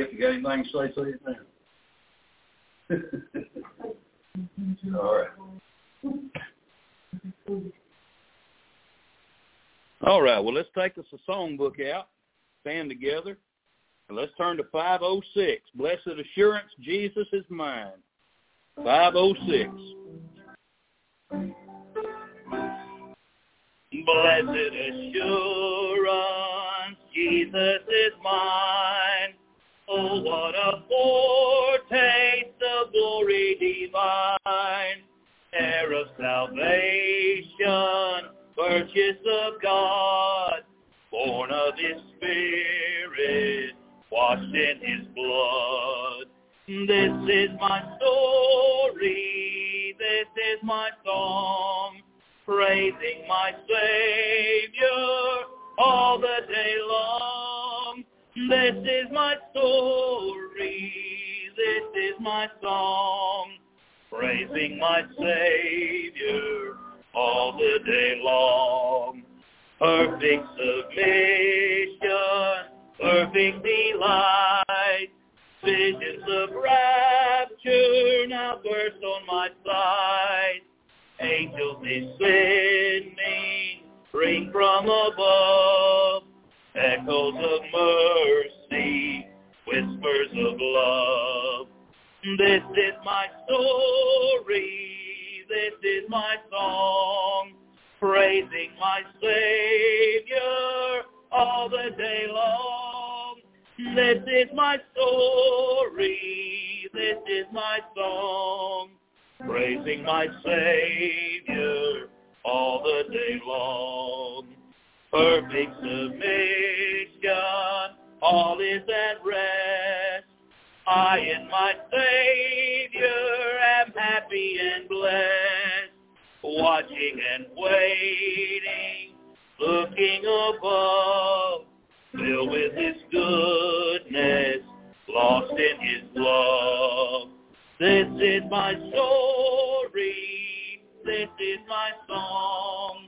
If you got anything to say, say it now. All right. All right. Well, let's take us a songbook out, stand together, and let's turn to 506. Blessed assurance, Jesus is mine. 506. Blessed assurance, Jesus is mine. Oh, what a foretaste of glory divine, heir of salvation, purchase of God, born of his spirit, washed in his blood. This is my story, this is my song, praising my Savior all the day long. This is my story, this is my song, praising my Savior all the day long. Perfect submission, perfect delight, visions of rapture now burst on my sight. Angels descending, ring from above, echoes of mercy, whispers of love. This is my story, this is my song, praising my Savior all the day long. This is my story, this is my song, praising my Savior all the day long. Perfect submission, all is at rest. I and my Savior am happy and blessed, watching and waiting, looking above, filled with his goodness, lost in his love. This is my story, this is my song,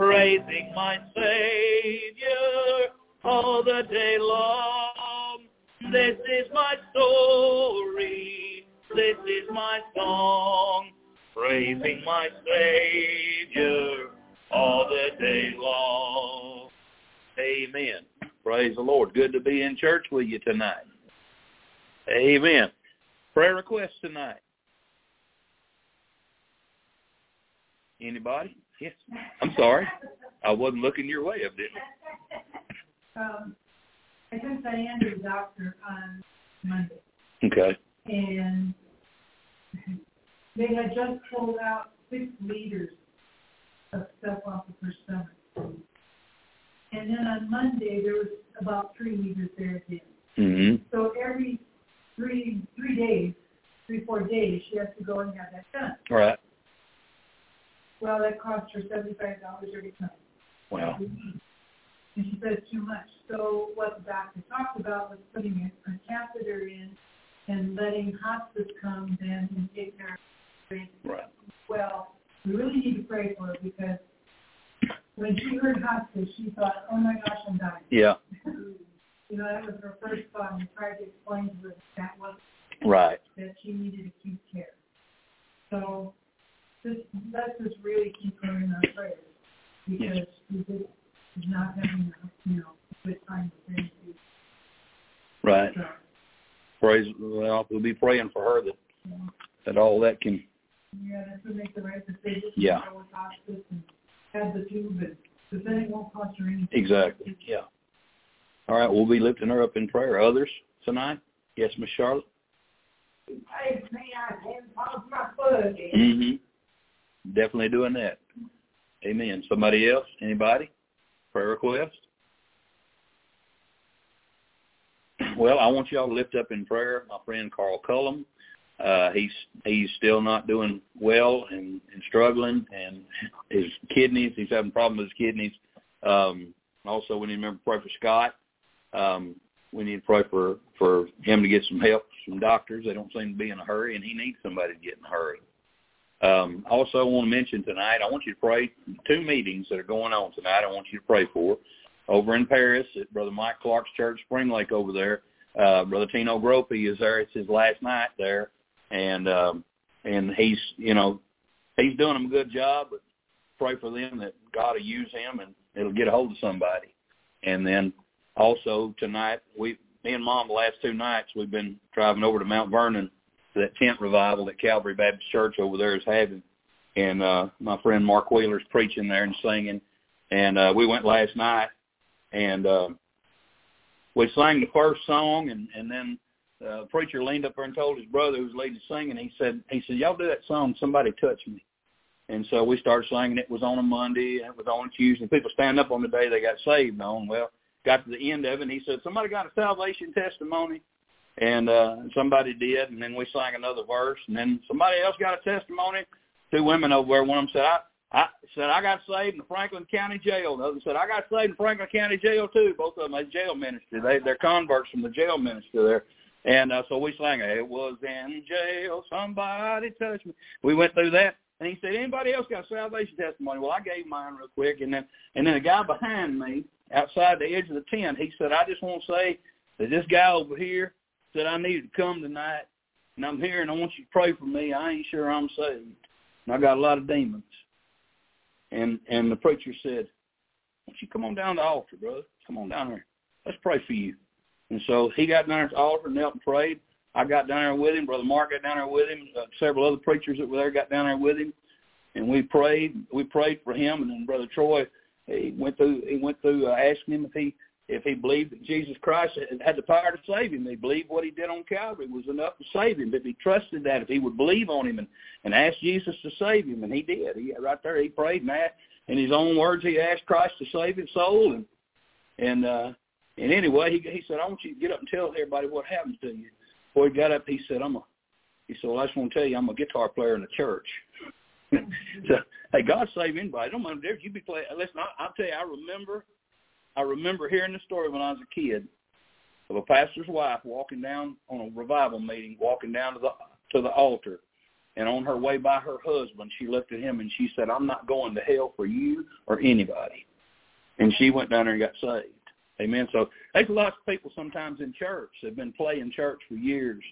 praising my Savior all the day long. This is my story, this is my song, praising my Savior all the day long. Amen. Praise the Lord. Good to be in church with you tonight. Amen. Prayer request tonight. Anybody? Yes. I'm sorry. I wasn't looking your way, I? Um, I sent Diane to the doctor on Monday, Okay. and they had just pulled out six liters of stuff off of her stomach. And then on Monday, there was about three liters there again. Mm-hmm. So every three, three days, three, four days, she has to go and have that done. All right. Well, that cost her seventy-five dollars every time. Wow. And she said it's too much. So what the doctor talked about was putting a, a catheter in and letting hospice come then and take care of her. Right. Well, we really need to pray for her because when she heard hospice, she thought, oh my gosh, I'm dying. Yeah. You know, that was her first thought and tried to explain to her that that was Right. that she needed acute care. So just, let's just really keep her in our prayers because she just is not having, a, you know, good time with anything. Right. So, Praise. Well, we'll be praying for her that you know, that all that can. yeah, that's to make the right decision. Yeah. Go with hospice and have the tube, and because then it won't cost her anything. Exactly. Yeah. All right. We'll be lifting her up in prayer. Others tonight? Yes, Miss Charlotte. Hey, me, I haven't popped my foot yet. Mm-hmm. Definitely doing that. Amen. Somebody else? Anybody? Prayer request? Well, I want y'all to lift up in prayer my friend Carl Cullum. Uh, he's he's still not doing well and, and struggling, and his kidneys. He's having problems with his kidneys. Um, also, we need to remember to pray for Scott. Um, we need to pray for for him to get some help from doctors. They don't seem to be in a hurry, and he needs somebody to get in a hurry. Um, also, I want to mention tonight, I want you to pray two meetings that are going on tonight. I want you to pray for over in Paris at Brother Mike Clark's church, Spring Lake over there. uh, Brother Tino Gropey is there. It's his last night there, and um, and he's you know he's doing a good job. But pray for them that God will use him and it'll get a hold of somebody. And then also tonight, we me and Mom the last two nights we've been driving over to Mount Vernon that tent revival that Calvary Baptist Church over there is having, and uh, my friend Mark Wheeler's preaching there and singing, and uh, we went last night, and uh, we sang the first song, and and then uh, the preacher leaned up there and told his brother who was leading singing. He said, he said, y'all do that song, somebody touch me. And so we started singing. It was on a Monday and it was on a Tuesday. People stand up on the day they got saved on. Well, got to the end of it and he said, somebody got a salvation testimony? And uh, somebody did. And then we sang another verse. And then somebody else got a testimony. Two women over there. One of them said, I, I said, I got saved in the Franklin County Jail. The other said, I got saved in Franklin County Jail too. Both of them had jail ministry. They, they're converts from the jail ministry there. And uh, so we sang, it was in jail, somebody touched me. We went through that. And he said, anybody else got a salvation testimony? Well, I gave mine real quick. And then, and then a guy behind me, outside the edge of the tent, he said, I just want to say that this guy over here said I needed to come tonight, and I'm here, and I want you to pray for me. I ain't sure I'm saved, and I got a lot of demons. And and the preacher said, why don't you come on down to the altar, brother? Come on down here. Let's pray for you. And so he got down at the altar, knelt and prayed. I got down there with him. Brother Mark got down there with him. Uh, several other preachers that were there got down there with him, and we prayed. We prayed for him, and then Brother Troy he went through. He went through uh, asking him if he if he believed that Jesus Christ had the power to save him. He believed what he did on Calvary was enough to save him. If he trusted that, if he would believe on him and and ask Jesus to save him, and he did. He right there. He prayed and asked, in his own words, he asked Christ to save his soul, and and uh, and anyway, he he said, I want you to get up and tell everybody what happened to you. Before he got up, he said, I'm a, he said, well, I just want to tell you, I'm a guitar player in the church. so, hey, God save anybody. Don't mind if you be playing. Listen, I, I'll tell you, I remember, I remember hearing the story when I was a kid of a pastor's wife walking down on a revival meeting, walking down to the to the altar, and on her way by her husband, she looked at him and she said, "I'm not going to hell for you or anybody," and she went down there and got saved. Amen. So there's lots of people sometimes in church that have been playing church for years,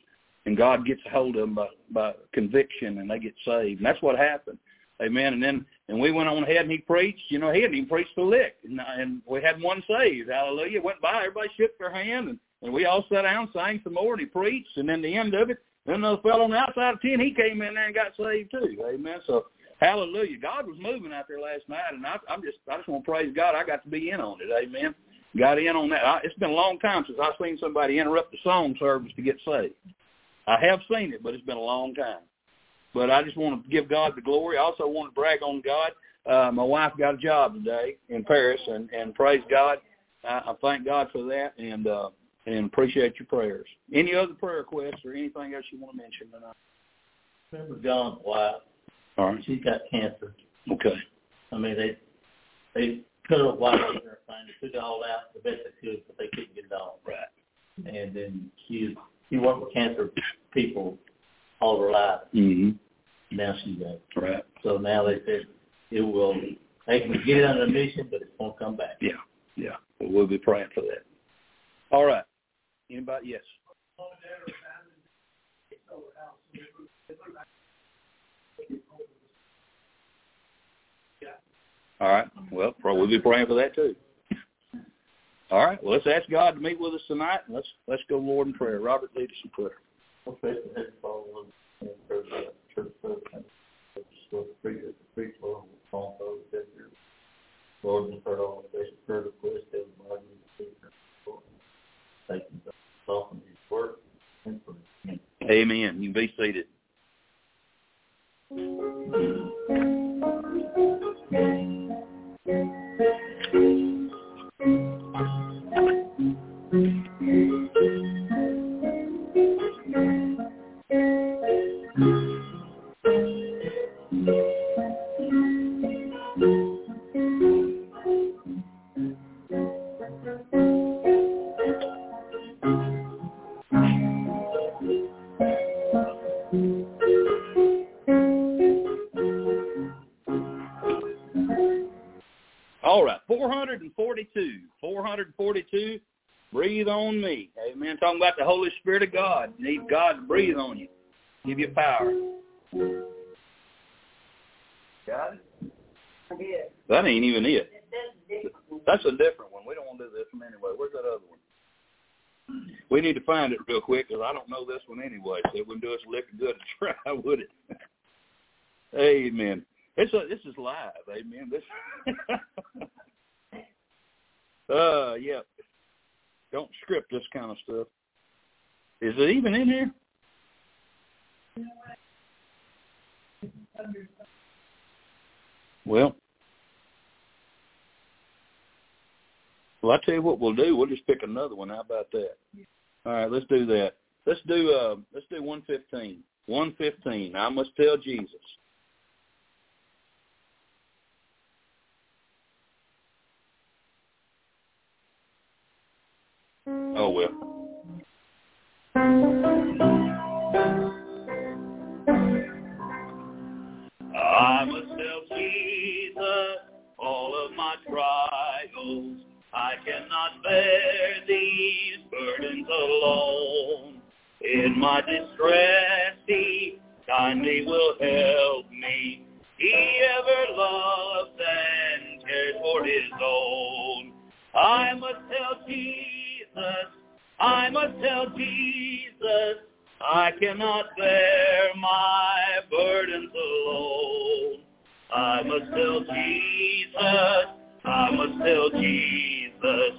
and God gets a hold of them by, by conviction, and they get saved. And that's what happened. Amen. And then and we went on ahead and he preached. You know, he hadn't even preached the lick, and, and we had one saved. Hallelujah. Went by, everybody shook their hand, and, and we all sat down, sang some more, and he preached. And then the end of it, then another fellow on the outside of ten, he came in there and got saved too. Amen. So hallelujah. God was moving out there last night, and I, I'm just I just want to praise God. I got to be in on it. Amen got in on that. I, it's been a long time since I've seen somebody interrupt the song service to get saved. I have seen it, but it's been a long time. But I just want to give God the glory. I also want to brag on God. Uh, my wife got a job today in Paris, and, and praise God. I, I thank God for that, and uh, and appreciate your prayers. Any other prayer requests or anything else you want to mention tonight? Remember John's wife? All right. She's got cancer. Okay. I mean, they they cut her white and everything. They took it all out the best they could, but they couldn't get it all. Right. And then she she worked with cancer people all life. Mm-hmm. Now she's dead. Right. So now they said it will. They can get it under admission, but it won't come back. Yeah. Yeah. Well, we'll be praying for that. All right. Anybody? Yes. All right. Well, we'll be praying for that too. All right. Well, let's ask God to meet with us tonight. Let's let's go, Lord, in prayer. Robert, lead us in prayer. Okay, the head fall and for the church service and for the preach the preach Lord, all those that are Lord, and for all the prayer request everybody Thank you for softening his work and for him. Amen. You be seated. Give you power. Got it? Yeah. That ain't even it. That's a different one. We don't want to do this one anyway. Where's that other one? We need to find it real quick because I don't know this one anyway. So it wouldn't do us a lick of good to try, would it? Amen. It's a, this is live. Amen. This. uh, yeah. Don't script this kind of stuff. Is it even in here? Well, well, I tell you what we'll do. We'll just pick another one. How about that? All right, let's do that. Let's do uh, let's do one fifteen. One fifteen. I must tell Jesus. Oh well. I must tell Jesus all of my trials. I cannot bear these burdens alone. In my distress, He kindly will help me. He ever loves and cares for His own. I must tell Jesus, I must tell Jesus, I cannot bear my burdens alone. I must tell Jesus, I must tell Jesus,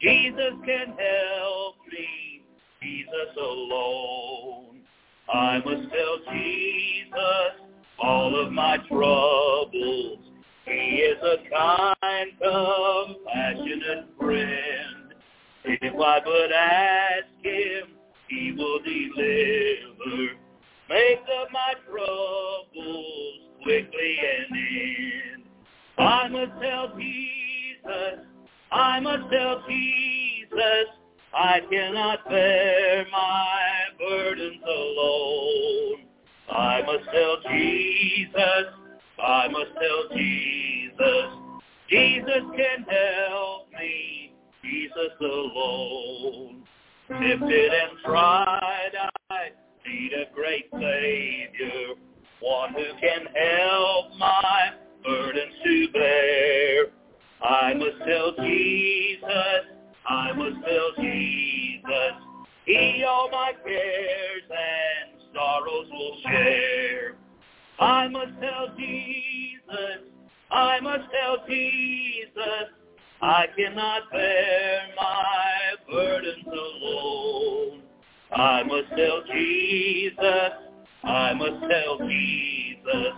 Jesus can help me, Jesus alone. I must tell Jesus all of my troubles. He is a kind, compassionate friend. If I but ask him, he will deliver. Make up my troubles quickly and end. I must tell Jesus, I must tell Jesus, I cannot bear my burdens alone. I must tell Jesus, I must tell Jesus, Jesus can help me, Jesus alone. Tempted and tried, I need a great Savior, one who can help my burdens to bear. I must tell Jesus, I must tell Jesus, He all my cares and sorrows will share. I must tell Jesus, I must tell Jesus, I cannot bear my burdens alone. I must tell Jesus, I must tell Jesus,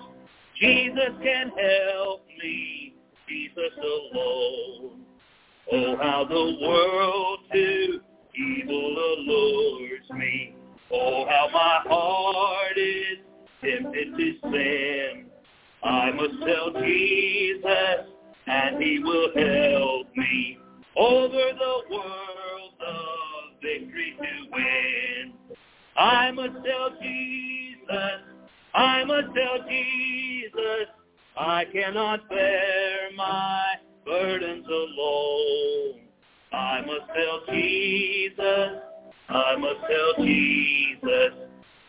Jesus can help me, Jesus alone. Oh, how the world to evil allures me. Oh, how my heart is tempted to sin. I must tell Jesus, and he will help me over the world the victory to win. I must tell Jesus, I must tell Jesus, I cannot bear my burdens alone. I must tell Jesus, I must tell Jesus,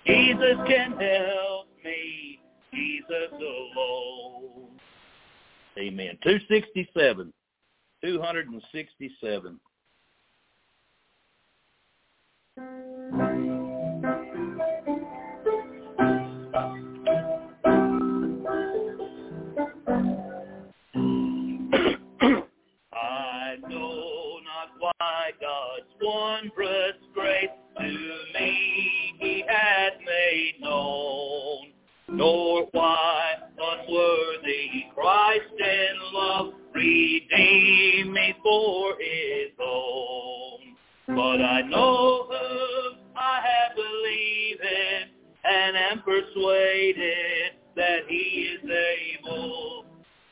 Jesus can help me, Jesus alone. Amen. 267. 267. Wondrous grace to me he hath made known, nor why unworthy Christ in love redeemed me for his own. But I know whom I have believed in, and am persuaded that he is able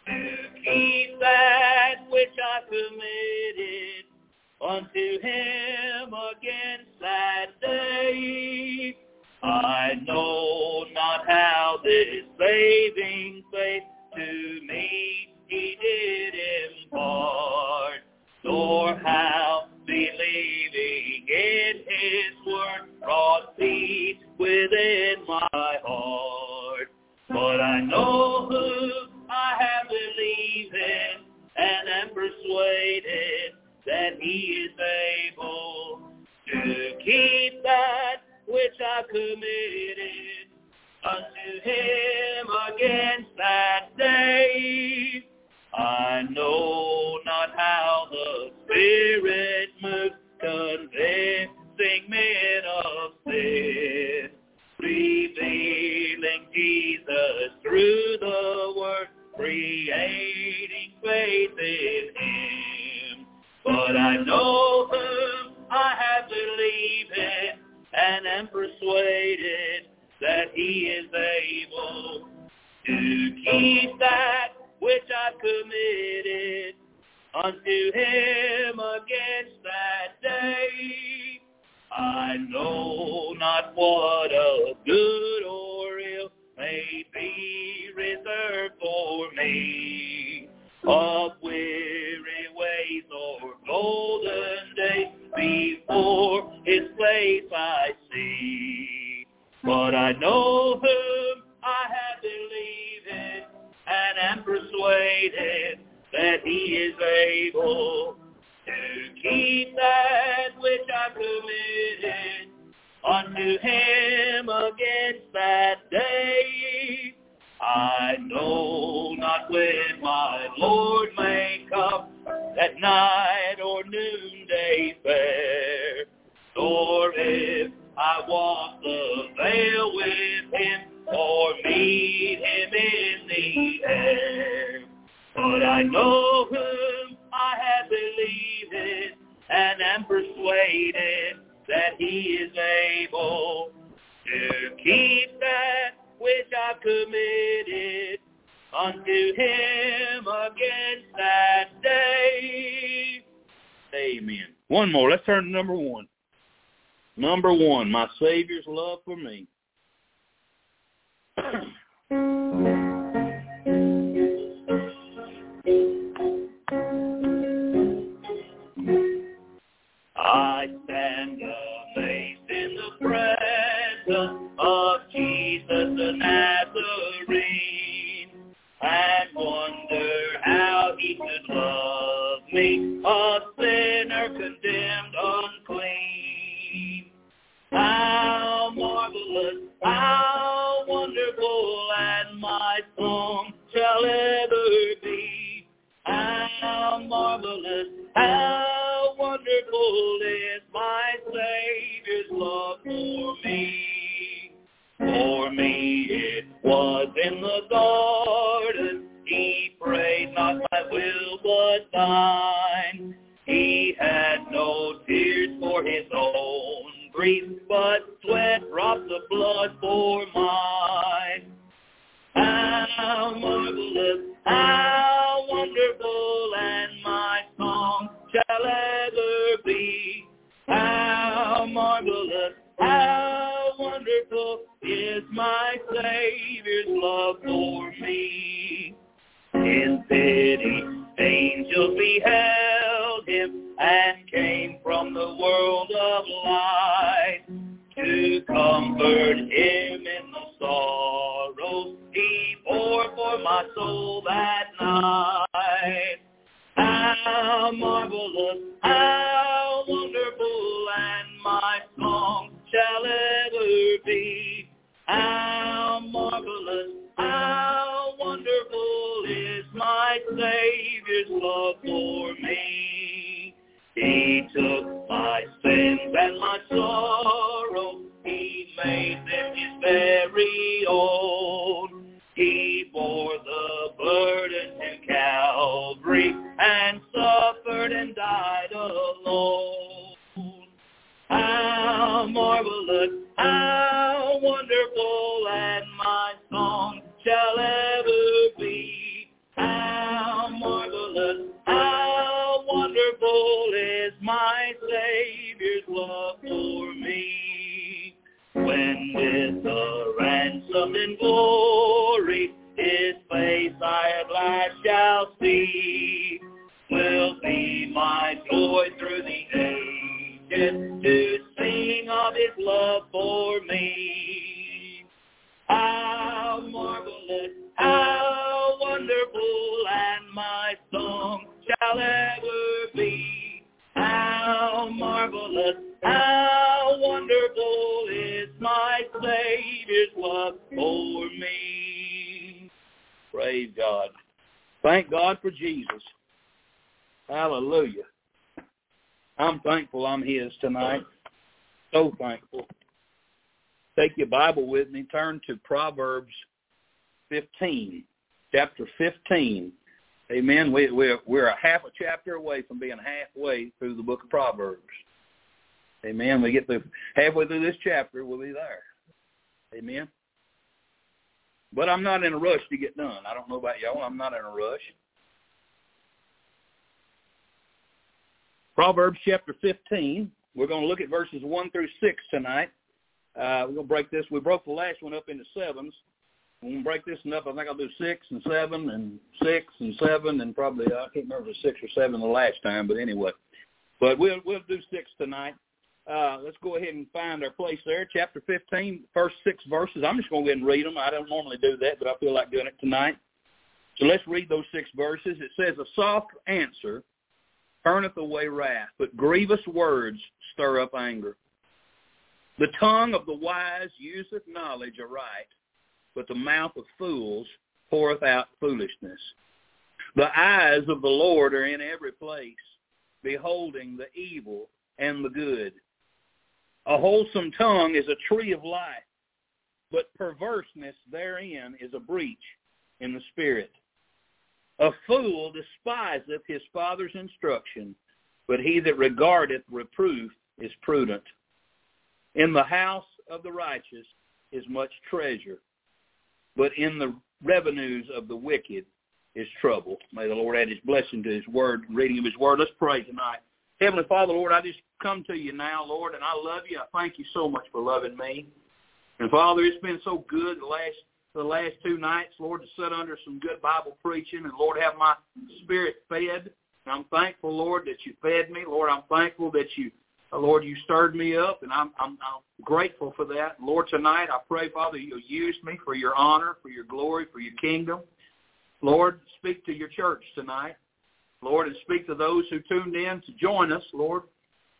to keep that which I committed unto him against that day. I know not how this saving faith to me he did impart, nor how believing in his word brought peace within my heart. But I know who I have believed in and am persuaded that he is able to keep that which I committed unto him against that day. I know not how the Spirit moves, convincing men how wonderful, and my song shall ever be. How marvelous, how wonderful is my Savior's love for me. For me it was in the garden, he prayed not my will but thine. He had no tears for his own grief, but sweat drops of blood for mine. How marvelous, how wonderful, and my song shall ever be. How marvelous, how wonderful is my Savior's love for me. In pity, angels beheld him and came from the world of light comfort him in the sorrows he bore for my soul that night. How marvelous, how wonderful, and my song shall ever be. How marvelous, how wonderful is my Savior's love for me. He took my sins and my sorrow. Made them very own. He bore the burden to Calvary and suffered and died alone. How marvelous, ransomed in glory, his face I at last shall see, will be my joy through the ages to sing of his love for God for Jesus. Hallelujah. I'm thankful I'm his tonight. So thankful. Take your Bible with me. Turn to Proverbs 15, chapter 15. Amen. We, we're, we're a half a chapter away from being halfway through the book of Proverbs. Amen. We get through halfway through this chapter, we'll be there. Amen. But I'm not in a rush to get done. I don't know about y'all. I'm not in a rush. Proverbs chapter 15. We're going to look at verses 1 through 6 tonight. Uh, we're going to break this. We broke the last one up into sevens. We're going to break this one up. I think I'll do 6 and 7 and 6 and 7 and probably, I can't remember if it was 6 or 7 the last time, but anyway. But we'll, we'll do 6 tonight. Uh, let's go ahead and find our place there. Chapter 15, first six verses. I'm just going to go ahead and read them. I don't normally do that, but I feel like doing it tonight. So let's read those six verses. It says, A soft answer turneth away wrath, but grievous words stir up anger. The tongue of the wise useth knowledge aright, but the mouth of fools poureth out foolishness. The eyes of the Lord are in every place, beholding the evil and the good. A wholesome tongue is a tree of life, but perverseness therein is a breach in the spirit. A fool despiseth his father's instruction, but he that regardeth reproof is prudent. In the house of the righteous is much treasure, but in the revenues of the wicked is trouble. May the Lord add his blessing to his word, reading of his word. Let's pray tonight. Heavenly Father, Lord, I just come to you now, Lord, and I love you. I thank you so much for loving me. And Father, it's been so good the last the last two nights, Lord, to sit under some good Bible preaching and Lord have my spirit fed. And I'm thankful, Lord, that you fed me. Lord, I'm thankful that you uh, Lord, you stirred me up, and I'm, I'm, I'm grateful for that. Lord, tonight I pray, Father, you'll use me for your honor, for your glory, for your kingdom. Lord, speak to your church tonight. Lord, and speak to those who tuned in to join us, Lord.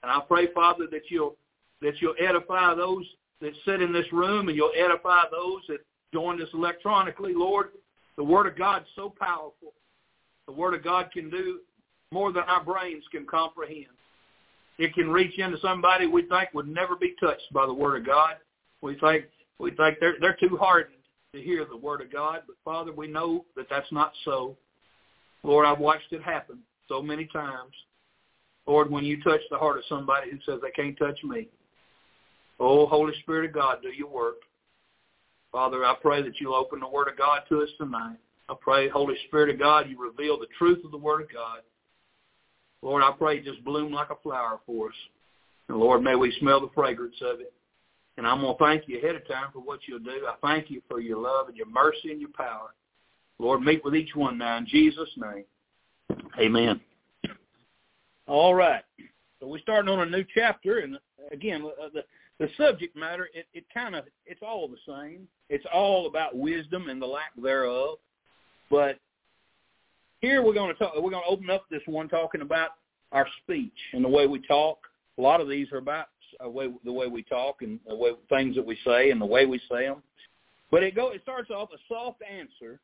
And I pray, Father, that you'll that you'll edify those that sit in this room, and you'll edify those that join us electronically, Lord. The Word of God is so powerful. The Word of God can do more than our brains can comprehend. It can reach into somebody we think would never be touched by the Word of God. We think we think they're they're too hardened to hear the Word of God, but Father, we know that that's not so. Lord, I've watched it happen so many times. Lord, when you touch the heart of somebody who says they can't touch me, oh, Holy Spirit of God, do your work. Father, I pray that you'll open the Word of God to us tonight. I pray, Holy Spirit of God, you reveal the truth of the Word of God. Lord, I pray just bloom like a flower for us. And Lord, may we smell the fragrance of it. And I'm going to thank you ahead of time for what you'll do. I thank you for your love and your mercy and your power. Lord, meet with each one now in Jesus' name. Amen. All right. So we're starting on a new chapter, and again, the the subject matter it, it kind of it's all the same. It's all about wisdom and the lack thereof. But here we're going to talk. We're going to open up this one talking about our speech and the way we talk. A lot of these are about the way, the way we talk and the way things that we say and the way we say them. But it go. It starts off a soft answer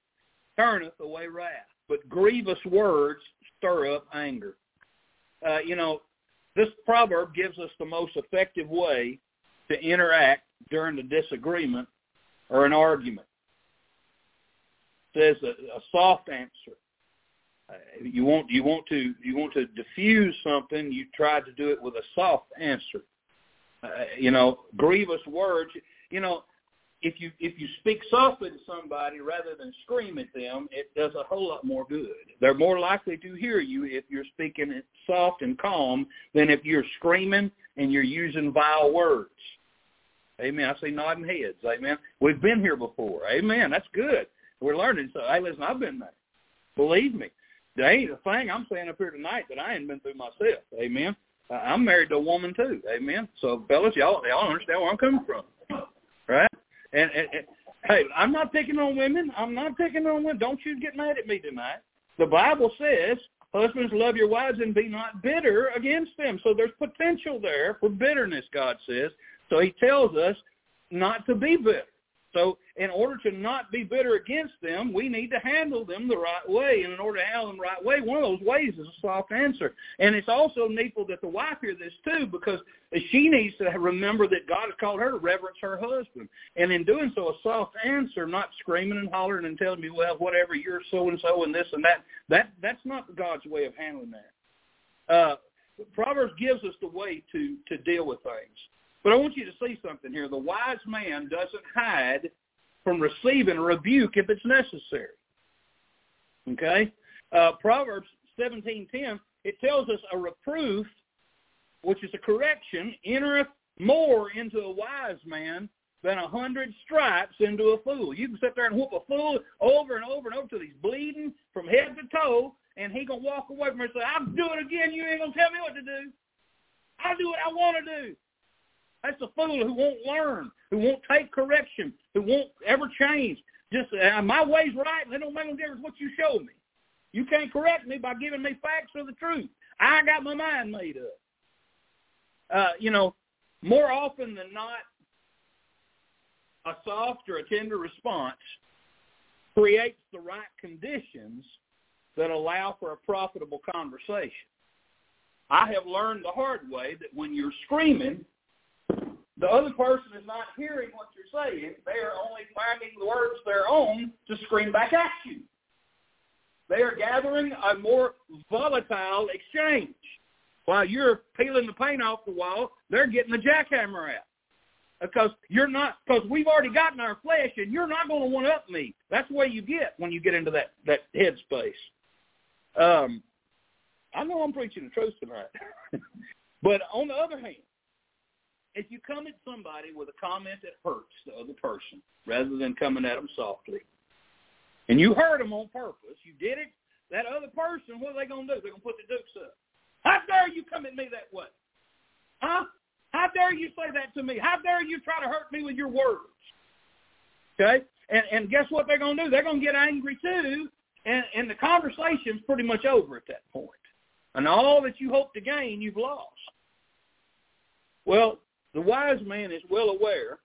turneth away wrath, but grievous words stir up anger. Uh, you know, this proverb gives us the most effective way to interact during the disagreement or an argument. It says a, a soft answer. Uh, you want you want to you want to diffuse something. You try to do it with a soft answer. Uh, you know, grievous words. You know, if you if you speak softly to somebody rather than scream at them, it does a whole lot more good. They're more likely to hear you if you're speaking soft and calm than if you're screaming and you're using vile words. Amen. I see nodding heads. Amen. We've been here before. Amen. That's good. We're learning. So, hey, listen, I've been there. Believe me. There ain't a thing I'm saying up here tonight that I ain't been through myself. Amen. I'm married to a woman too. Amen. So, fellas, y'all, y'all understand where I'm coming from? And, and, and hey, I'm not picking on women. I'm not picking on women. Don't you get mad at me tonight. The Bible says, husbands love your wives and be not bitter against them. So there's potential there for bitterness, God says. So he tells us, not to be bitter. So in order to not be bitter against them, we need to handle them the right way. And in order to handle them the right way, one of those ways is a soft answer. And it's also needful that the wife hear this too, because she needs to remember that God has called her to reverence her husband. And in doing so, a soft answer, not screaming and hollering and telling me, well, whatever, you're so-and-so and this and that, that that's not God's way of handling that. Uh, Proverbs gives us the way to, to deal with things. But I want you to see something here. The wise man doesn't hide from receiving rebuke if it's necessary. Okay? Uh, Proverbs 17.10, it tells us a reproof, which is a correction, entereth more into a wise man than a hundred stripes into a fool. You can sit there and whoop a fool over and over and over till he's bleeding from head to toe, and he gonna walk away from it and say, "I'll do it again. You ain't gonna tell me what to do. I'll do what I want to do." That's a fool who won't learn, who won't take correction, who won't ever change. Just uh, my way's right, and it don't make no difference what you show me. You can't correct me by giving me facts or the truth. I got my mind made up. Uh, you know, more often than not, a soft or a tender response creates the right conditions that allow for a profitable conversation. I have learned the hard way that when you're screaming, the other person is not hearing what you're saying. They are only finding the words their own to scream back at you. They are gathering a more volatile exchange. While you're peeling the paint off the wall, they're getting the jackhammer out. Because you're not, because we've already gotten our flesh, and you're not going to one up me. That's the way you get when you get into that that headspace. Um, I know I'm preaching the truth tonight, but on the other hand, if you come at somebody with a comment that hurts the other person rather than coming at them softly, and you hurt them on purpose, you did it, that other person, what are they going to do? They're going to put the dukes up. How dare you come at me that way? Huh? How dare you say that to me? How dare you try to hurt me with your words? Okay? And, and guess what they're going to do? They're going to get angry too, and, and the conversation's pretty much over at that point. And all that you hope to gain, you've lost. Well, the wise man is well aware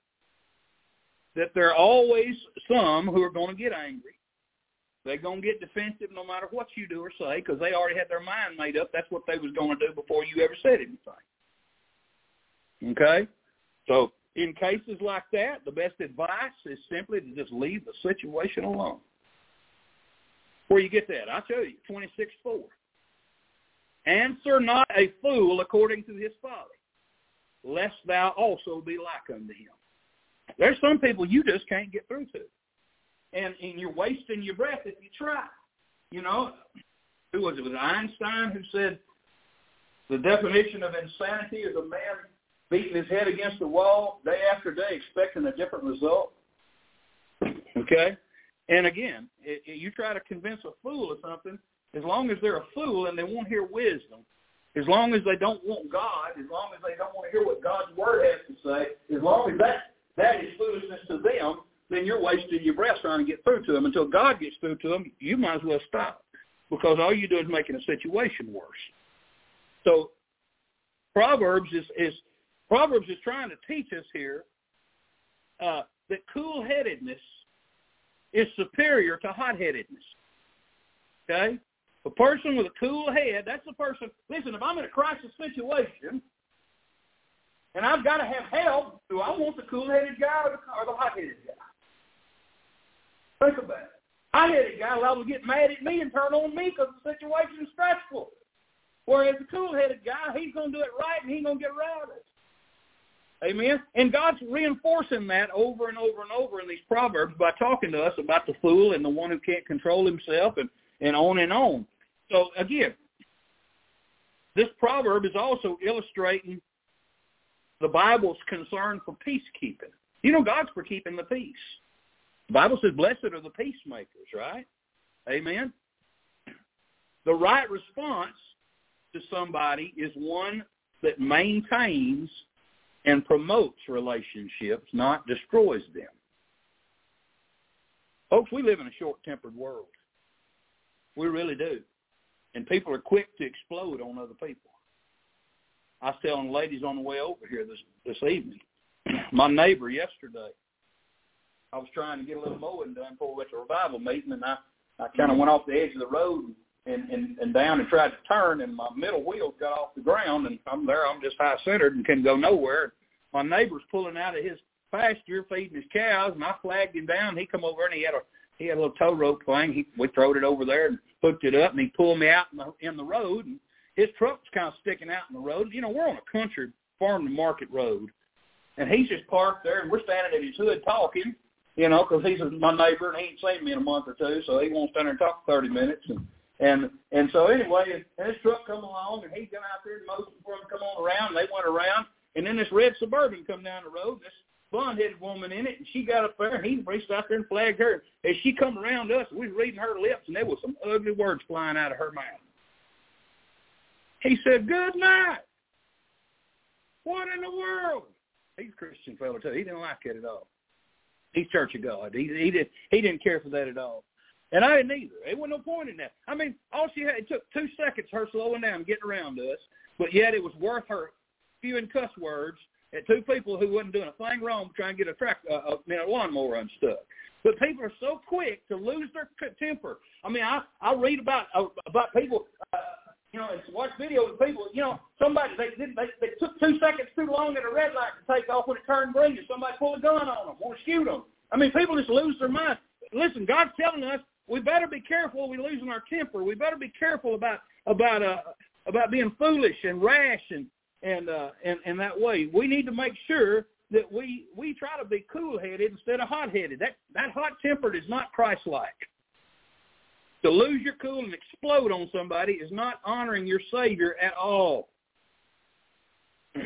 that there are always some who are going to get angry. They're going to get defensive no matter what you do or say because they already had their mind made up. That's what they was going to do before you ever said anything. Okay? So in cases like that, the best advice is simply to just leave the situation alone. Where you get that? I'll tell you, 26.4. Answer not a fool according to his folly lest thou also be like unto him. There's some people you just can't get through to. And, and you're wasting your breath if you try. You know, who was it? Was it Einstein who said the definition of insanity is a man beating his head against the wall day after day expecting a different result? Okay? And again, it, it, you try to convince a fool of something, as long as they're a fool and they won't hear wisdom, as long as they don't want God, as long as they don't want to hear what God's word has to say, as long as that that is foolishness to them, then you're wasting your breath trying to get through to them. Until God gets through to them, you might as well stop because all you do is making a situation worse. So Proverbs is, is Proverbs is trying to teach us here uh, that cool-headedness is superior to hot-headedness. Okay? A person with a cool head, that's the person, listen, if I'm in a crisis situation and I've got to have help, do I want the cool-headed guy or the, or the hot-headed guy? Think about it. Hot-headed guy liable to get mad at me and turn on me because the situation is stressful. Whereas the cool-headed guy, he's going to do it right and he's going to get routed. Amen. And God's reinforcing that over and over and over in these proverbs by talking to us about the fool and the one who can't control himself and and on and on. So again, this proverb is also illustrating the Bible's concern for peacekeeping. You know, God's for keeping the peace. The Bible says, blessed are the peacemakers, right? Amen. The right response to somebody is one that maintains and promotes relationships, not destroys them. Folks, we live in a short-tempered world. We really do. And people are quick to explode on other people. I was telling ladies on the way over here this this evening. my neighbor yesterday. I was trying to get a little mowing done before we went to revival meeting, and I I kind of went off the edge of the road and, and and down and tried to turn, and my middle wheels got off the ground, and I'm there. I'm just high centered and couldn't go nowhere. My neighbor's pulling out of his pasture feeding his cows, and I flagged him down. He come over and he had a he had a little tow rope thing. He we throwed it over there and hooked it up, and he pulled me out in the in the road, and his truck was kind of sticking out in the road. You know, we're on a country farm to market road, and he's just parked there, and we're standing at his hood talking, you know, because he's my neighbor and he ain't seen me in a month or two, so he won't stand there and talk for thirty minutes. And and and so anyway, and his truck come along, and he come out there and motioned for him to come on around. And they went around, and then this red suburban come down the road. This blonde-headed woman in it, and she got up there, and he reached out there and flagged her. As she come around us, we was reading her lips, and there was some ugly words flying out of her mouth. He said, "Good night." What in the world? He's a Christian fellow too. He didn't like it at all. He's Church of God. He he did he didn't care for that at all. And I didn't either. There wasn't no point in that. I mean, all she had it took two seconds her slowing down, getting around us, but yet it was worth her spewing cuss words at two people who wasn't doing a thing wrong trying to get a track uh, a, you lawnmower unstuck. But people are so quick to lose their temper. I mean, I I read about uh, about people, uh, you know, and watch videos of people. You know, somebody they did they, they took two seconds too long at a red light to take off when it turned green, and somebody pulled a gun on them, to shoot them. I mean, people just lose their mind. Listen, God's telling us we better be careful. We're losing our temper. We better be careful about about uh about being foolish and rash and and uh and, and that way. We need to make sure that we we try to be cool headed instead of hot headed. That that hot tempered is not Christ like. To lose your cool and explode on somebody is not honoring your Savior at all.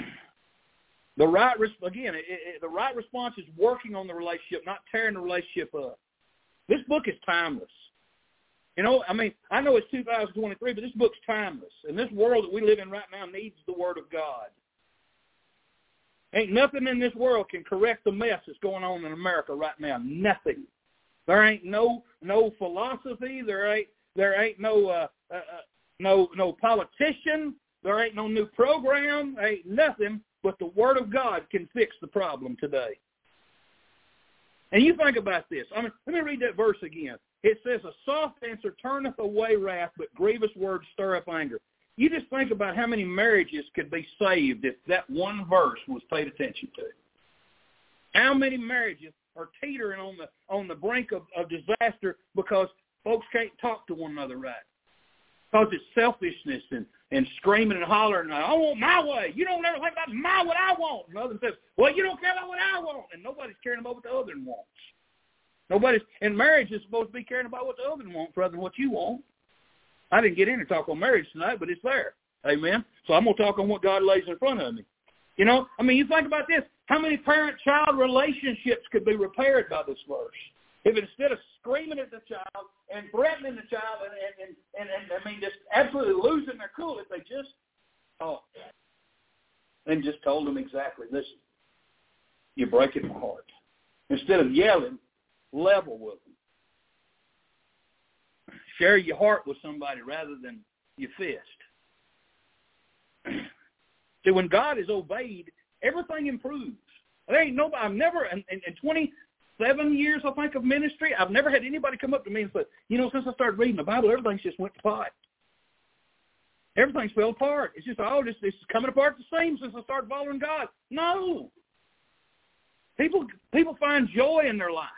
The right again, it, it, the right response is working on the relationship, not tearing the relationship up. This book is timeless. You know, I mean, I know it's 2023, but this book's timeless. And this world that we live in right now needs the Word of God. Ain't nothing in this world can correct the mess that's going on in America right now. Nothing. There ain't no no philosophy. There ain't there ain't no uh, uh, uh no no politician. There ain't no new program. Ain't nothing but the Word of God can fix the problem today. And you think about this. I mean, let me read that verse again. It says, "A soft answer turneth away wrath, but grievous words stir up anger." You just think about how many marriages could be saved if that one verse was paid attention to. How many marriages are teetering on the on the brink of, of disaster because folks can't talk to one another right? Because it's selfishness and and screaming and hollering, I want my way. You don't ever think about my what I want. The other says, well, you don't care about what I want. And nobody's caring about what the other one wants. Nobody's, and marriage is supposed to be caring about what the other wants rather than what you want. I didn't get in to talk on marriage tonight, but it's there. Amen. So I'm to talk on what God lays in front of me. You know, I mean, you think about this. How many parent-child relationships could be repaired by this verse? If instead of screaming at the child and threatening the child and, and, and, and, I mean just absolutely losing their cool, if they just talked and just told them exactly, listen, you're breaking my heart. Instead of yelling, level with them. Share your heart with somebody rather than your fist. See, when God is obeyed, everything improves. There ain't nobody. I've never in, in, in twenty seven years, I think, of ministry, I've never had anybody come up to me and say, you know, since I started reading the Bible, everything's just went to pot. Everything's fell apart. It's just, oh, this, this is coming apart the same since I started following God. No. People, people find joy in their life.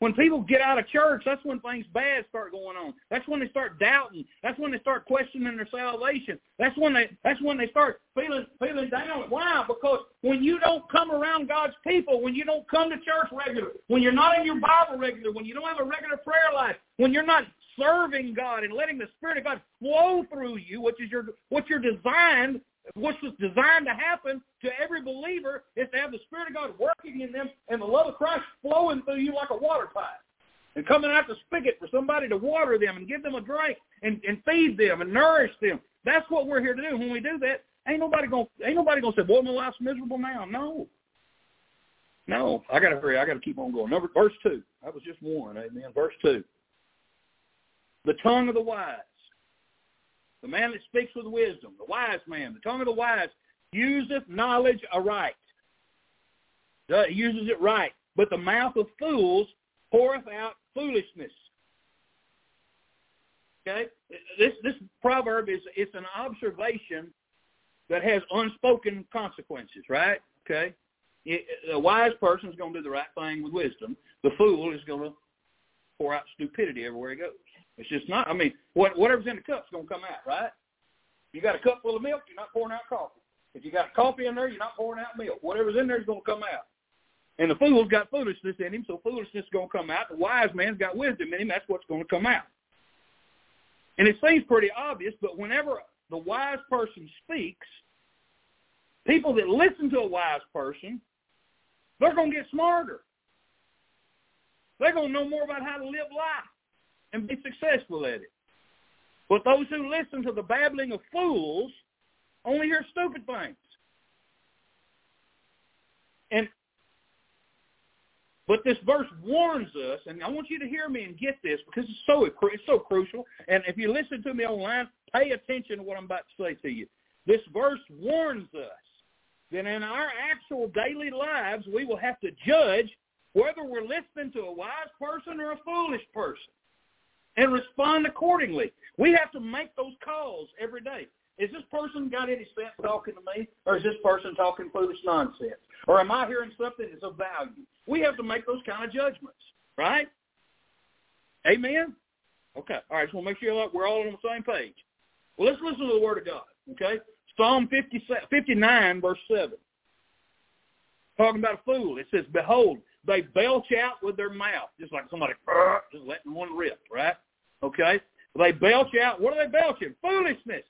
When people get out of church, that's when things bad start going on. That's when they start doubting. That's when they start questioning their salvation. That's when they that's when they start feeling feeling down. Why? Because when you don't come around God's people, when you don't come to church regular, when you're not in your Bible regular, when you don't have a regular prayer life, when you're not serving God and letting the Spirit of God flow through you, which is your what you're designed what's designed to happen to every believer is to have the Spirit of God working in them and the love of Christ flowing through you like a water pipe. And coming out the spigot for somebody to water them and give them a drink and, and feed them and nourish them. That's what we're here to do. When we do that, ain't nobody gonna ain't nobody gonna say, Boy, my life's miserable now. No. No. I gotta hurry, I gotta keep on going. Number verse two. That was just one, amen. Verse two. The tongue of the wise the man that speaks with wisdom, the wise man, the tongue of the wise, useth knowledge aright. He uses it right. But the mouth of fools poureth out foolishness. Okay? This this proverb is it's an observation that has unspoken consequences, right? Okay? A wise person is going to do the right thing with wisdom. The fool is going to pour out stupidity everywhere he goes. It's just not. I mean, what whatever's in the cup's going to come out, right? You got a cup full of milk, you're not pouring out coffee. If you got coffee in there, you're not pouring out milk. Whatever's in there is going to come out. And the fool's got foolishness in him, so foolishness is going to come out. The wise man's got wisdom in him. That's what's going to come out. And it seems pretty obvious, but whenever the wise person speaks, people that listen to a wise person, they're going to get smarter. They're going to know more about how to live life and be successful at it. But those who listen to the babbling of fools only hear stupid things. And but this verse warns us, and I want you to hear me and get this because it's so it's so crucial. And if you listen to me online, pay attention to what I'm about to say to you. This verse warns us that in our actual daily lives, we will have to judge whether we're listening to a wise person or a foolish person and respond accordingly. We have to make those calls every day. Is this person got any sense talking to me, or is this person talking foolish nonsense? Or am I hearing something that's of value? We have to make those kind of judgments, right? Amen? Okay. All right, so we'll make sure we're all on the same page. Well, let's listen to the Word of God, okay? Psalm 50, 59, verse 7. Talking about a fool. It says, Behold, they belch out with their mouth, just like somebody just letting one rip, right? Okay? They belch out. What are they belching? Foolishness.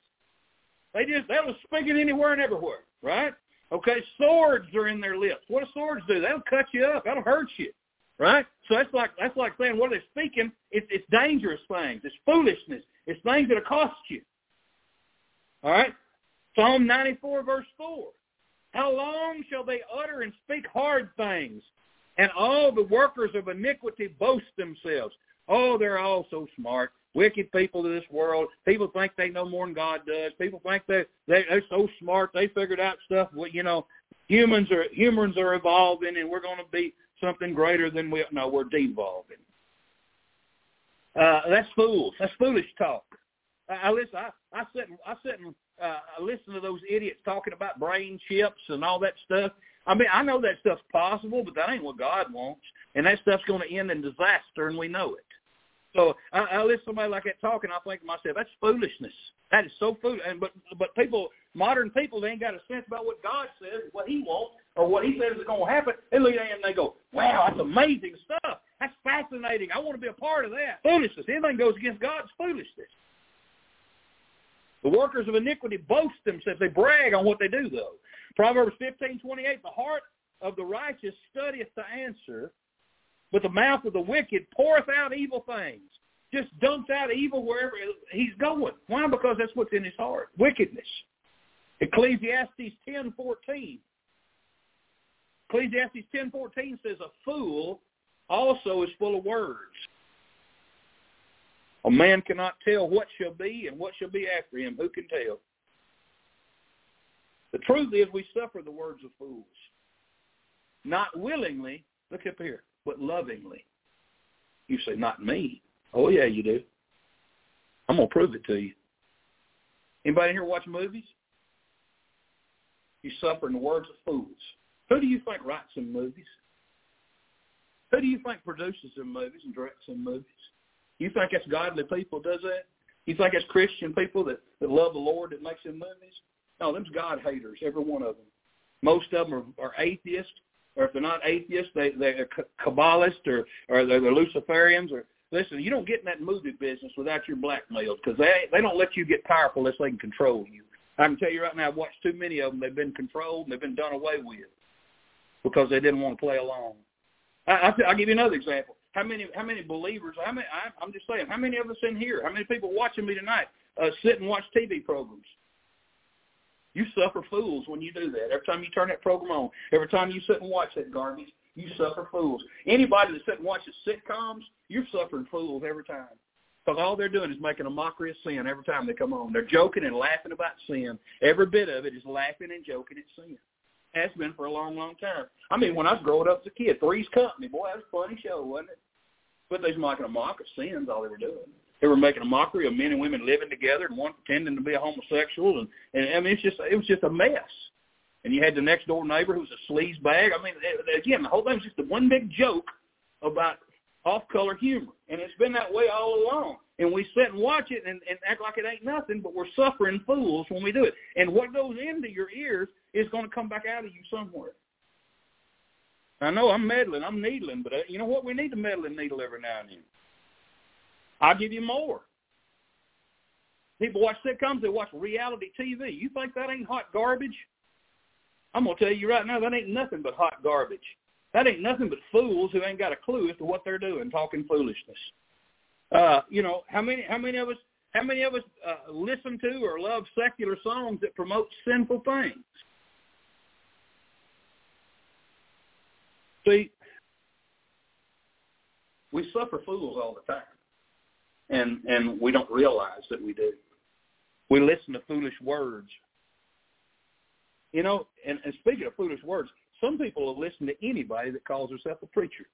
They just they'll speak it anywhere and everywhere, right? Okay, swords are in their lips. What do swords do? They'll cut you up. That'll hurt you, right? So that's like that's like saying what are they speaking? It's it's dangerous things. It's foolishness. It's things that'll cost you. All right. Psalm 94 verse 4. How long shall they utter and speak hard things, and all the workers of iniquity boast themselves? Oh, they're all so smart wicked people to this world. People think they know more than God does. People think they, they they're so smart they figured out stuff. Well, you know, humans are humans are evolving, and we're going to be something greater than we. No, we're devolving. Uh, that's fools. That's foolish talk. I, I listen. I, I sit. I sit and uh, I listen to those idiots talking about brain chips and all that stuff. I mean, I know that stuff's possible, but that ain't what God wants, and that stuff's going to end in disaster, and we know it. So I, I listen to somebody like that talking, I think to myself, that's foolishness. That is so foolish. And but but people, modern people, they ain't got a sense about what God says, what He wants, or what He says is going to happen. They look at it and they go, "Wow, that's amazing stuff. That's fascinating. I want to be a part of that." Foolishness. Anything goes against God's foolishness. The workers of iniquity boast themselves. They brag on what they do, though. Proverbs fifteen twenty eight. The heart of the righteous studieth to answer, but the mouth of the wicked poureth out evil things. Just dumps out evil wherever he's going. Why? Because that's what's in his heart. Wickedness. Ecclesiastes 10.14. Ecclesiastes 10.14 says, A fool also is full of words. A man cannot tell what shall be and what shall be after him. Who can tell? The truth is we suffer the words of fools. Not willingly, look up here, but lovingly. You say, not me. Oh, yeah, you do. I'm going to prove it to you. Anybody in here watch movies? You suffer in the words of fools. Who do you think writes some movies? Who do you think produces some movies and directs some movies? You think that's godly people does that? You think it's Christian people that, that love the Lord that makes them movies? No, them's God haters, every one of them. Most of them are, are atheists or if they're not atheists, they they're Kabbalists or or they're, they're Luciferians or listen. You don't get in that movie business without your blackmailed because they they don't let you get powerful unless they can control you. I can tell you right now, I've watched too many of them. They've been controlled and they've been done away with because they didn't want to play along. I, I, I'll give you another example. How many how many believers? How many? I, I'm just saying. How many of us in here? How many people watching me tonight uh, sit and watch TV programs? You suffer fools when you do that. Every time you turn that program on, every time you sit and watch that garbage, you suffer fools. Anybody that sit and watches sitcoms, you're suffering fools every time. Because all they're doing is making a mockery of sin every time they come on. They're joking and laughing about sin. Every bit of it is laughing and joking at sin. Has been for a long, long time. I mean, when I was growing up as a kid, Three's Company, boy, that was a funny show, wasn't it? But they was making a mock of sins, all they were doing. They were making a mockery of men and women living together and one pretending to be a homosexual, and, and I mean, it's just it was just a mess. And you had the next door neighbor who was a sleaze bag. I mean, again, the whole thing was just a one big joke about off-color humor, and it's been that way all along. And we sit and watch it and, and act like it ain't nothing, but we're suffering fools when we do it. And what goes into your ears is going to come back out of you somewhere. I know I'm meddling, I'm needling, but uh, you know what? We need to meddle and needle every now and then. I'll give you more. People watch sitcoms, they watch reality TV. You think that ain't hot garbage? I'm going to tell you right now, that ain't nothing but hot garbage. That ain't nothing but fools who ain't got a clue as to what they're doing, talking foolishness. Uh, you know, how many how many of us how many of us uh, listen to or love secular songs that promote sinful things? See, we suffer fools all the time, and and we don't realize that we do. We listen to foolish words. You know, and, and speaking of foolish words, some people will listen to anybody that calls herself a preacher.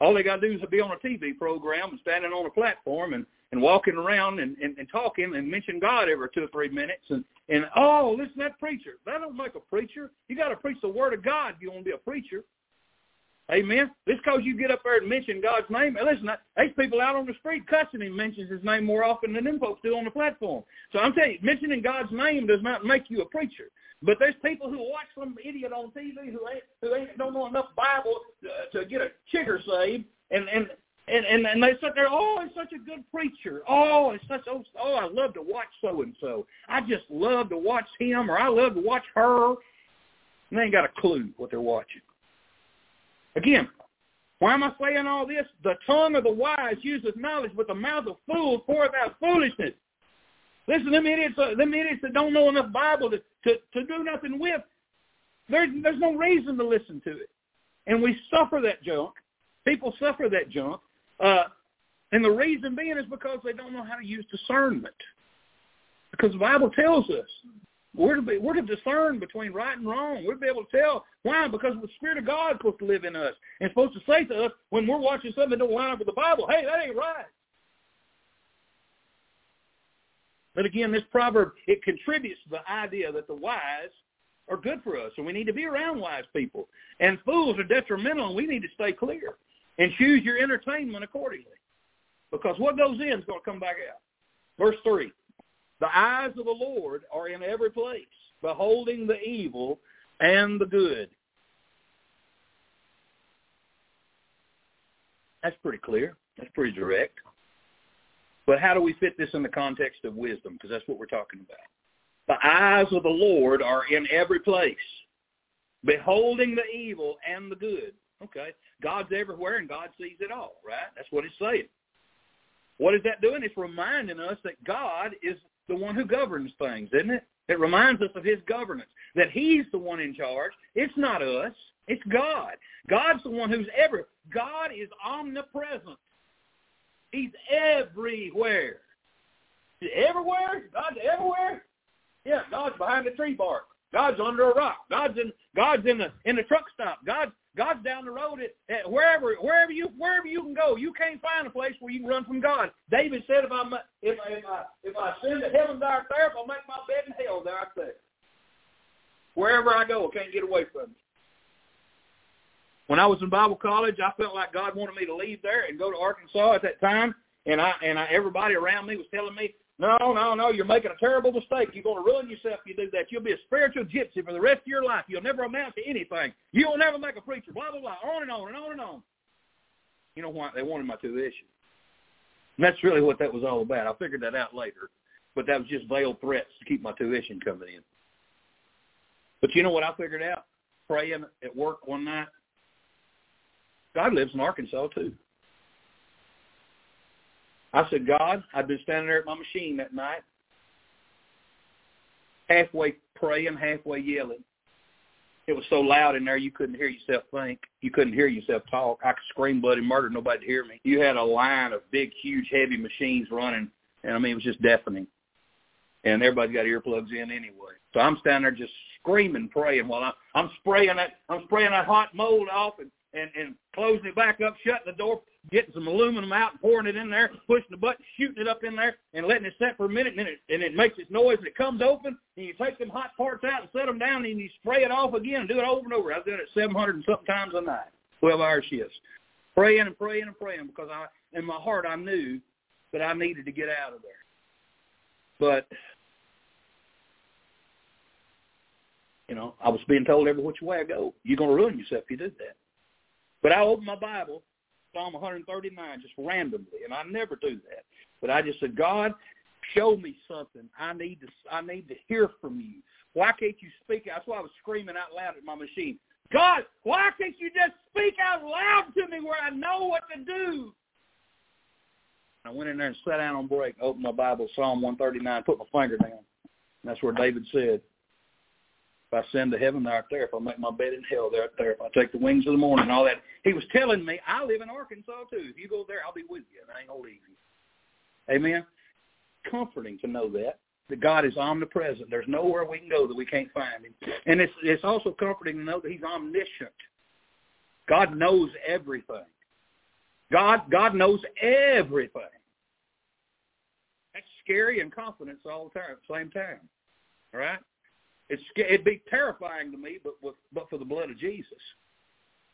All they got to do is be on a TV program and standing on a platform and, and walking around and, and, and talking and mention God every two or three minutes and, and oh, listen to that preacher. That don't make a preacher. You got to preach the word of God if you want to be a preacher. Amen. Just because you get up there and mention God's name, and listen, there's people out on the street cussing him mentions his name more often than them folks do on the platform. So I'm telling you, mentioning God's name does not make you a preacher. But there's people who watch some idiot on TV who ain't who ain't don't know enough Bible to, to get a chigger saved, and and and and, and they sit there. Oh, he's such a good preacher. Oh, it's such. Oh, oh, I love to watch so and so. I just love to watch him, or I love to watch her. And they ain't got a clue what they're watching. Again, why am I saying all this? The tongue of the wise uses knowledge, but the mouth of fools pours out foolishness. Listen, them idiots, uh, them idiots that don't know enough Bible to, to, to do nothing with, there's, there's no reason to listen to it. And we suffer that junk. People suffer that junk. Uh, and the reason being is because they don't know how to use discernment. Because the Bible tells us we're to, be, we're to discern between right and wrong. We're to be able to tell. Why? Because the Spirit of God is supposed to live in us and supposed to say to us when we're watching something that don't line up with the Bible, hey, that ain't right. But again, this proverb, it contributes to the idea that the wise are good for us, and we need to be around wise people. And fools are detrimental, and we need to stay clear and choose your entertainment accordingly. Because what goes in is going to come back out. Verse 3, the eyes of the Lord are in every place, beholding the evil and the good. That's pretty clear. That's pretty direct. But how do we fit this in the context of wisdom? Because that's what we're talking about. The eyes of the Lord are in every place, beholding the evil and the good. Okay. God's everywhere and God sees it all, right? That's what it's saying. What is that doing? It's reminding us that God is the one who governs things, isn't it? It reminds us of his governance, that he's the one in charge. It's not us. It's God. God's the one who's ever. God is omnipresent. He's everywhere. Everywhere? God's everywhere? Yeah, God's behind the tree bark. God's under a rock. God's in God's in the in the truck stop. God's God's down the road at, at wherever wherever you wherever you can go. You can't find a place where you can run from God. David said, "If I if I if I if I send to heaven, there, there. If I make my bed in hell, there I stay. Wherever I go, I can't get away from it." When I was in Bible college, I felt like God wanted me to leave there and go to Arkansas at that time, and I and I, everybody around me was telling me, "No, no, no, you're making a terrible mistake. You're going to ruin yourself if you do that. You'll be a spiritual gypsy for the rest of your life. You'll never amount to anything. You'll never make a preacher." Blah blah blah, on and on and on and on. You know why? They wanted my tuition. And that's really what that was all about. I figured that out later, but that was just veiled threats to keep my tuition coming in. But you know what I figured out? Praying at work one night, God lives in Arkansas too. I said, God, I'd been standing there at my machine that night, halfway praying, halfway yelling. It was so loud in there you couldn't hear yourself think. You couldn't hear yourself talk. I could scream bloody murder, nobody to hear me. You had a line of big, huge, heavy machines running, and I mean it was just deafening. And everybody got earplugs in anyway. So I'm standing there just screaming, praying while I'm I'm spraying that I'm spraying that hot mold off and and and closing it back up, shutting the door, getting some aluminum out and pouring it in there, pushing the button, shooting it up in there, and letting it set for a minute, and then it and it makes its noise and it comes open, and you take them hot parts out and set them down, and you spray it off again and do it over and over. I was doing it 700 and something times a night, 12 hour shifts, praying and praying and praying because I in my heart I knew that I needed to get out of there. But you know, I was being told every which way I go, you're going to ruin yourself if you do that. But I opened my Bible, Psalm 139, just randomly, and I never do that. But I just said, God, show me something. I need to. I need to hear from you. Why can't you speak? That's why I was screaming out loud at my machine. God, why can't you just speak out loud to me where I know what to do? I went in there and sat down on break, opened my Bible, Psalm 139, put my finger down. And that's where David said, I ascend to heaven, art there. If I make my bed in hell, art there. If I take the wings of the morning and all that. He was telling me, I live in Arkansas too. If you go there, I'll be with you, and I ain't to leave you. Amen? Comforting to know that, that God is omnipresent. There's nowhere we can go that we can't find him. And it's, it's also comforting to know that he's omniscient. God knows everything. God, God knows everything. That's scary and confidence all the time, same time. All right? It's it'd be terrifying to me, but with, but for the blood of Jesus,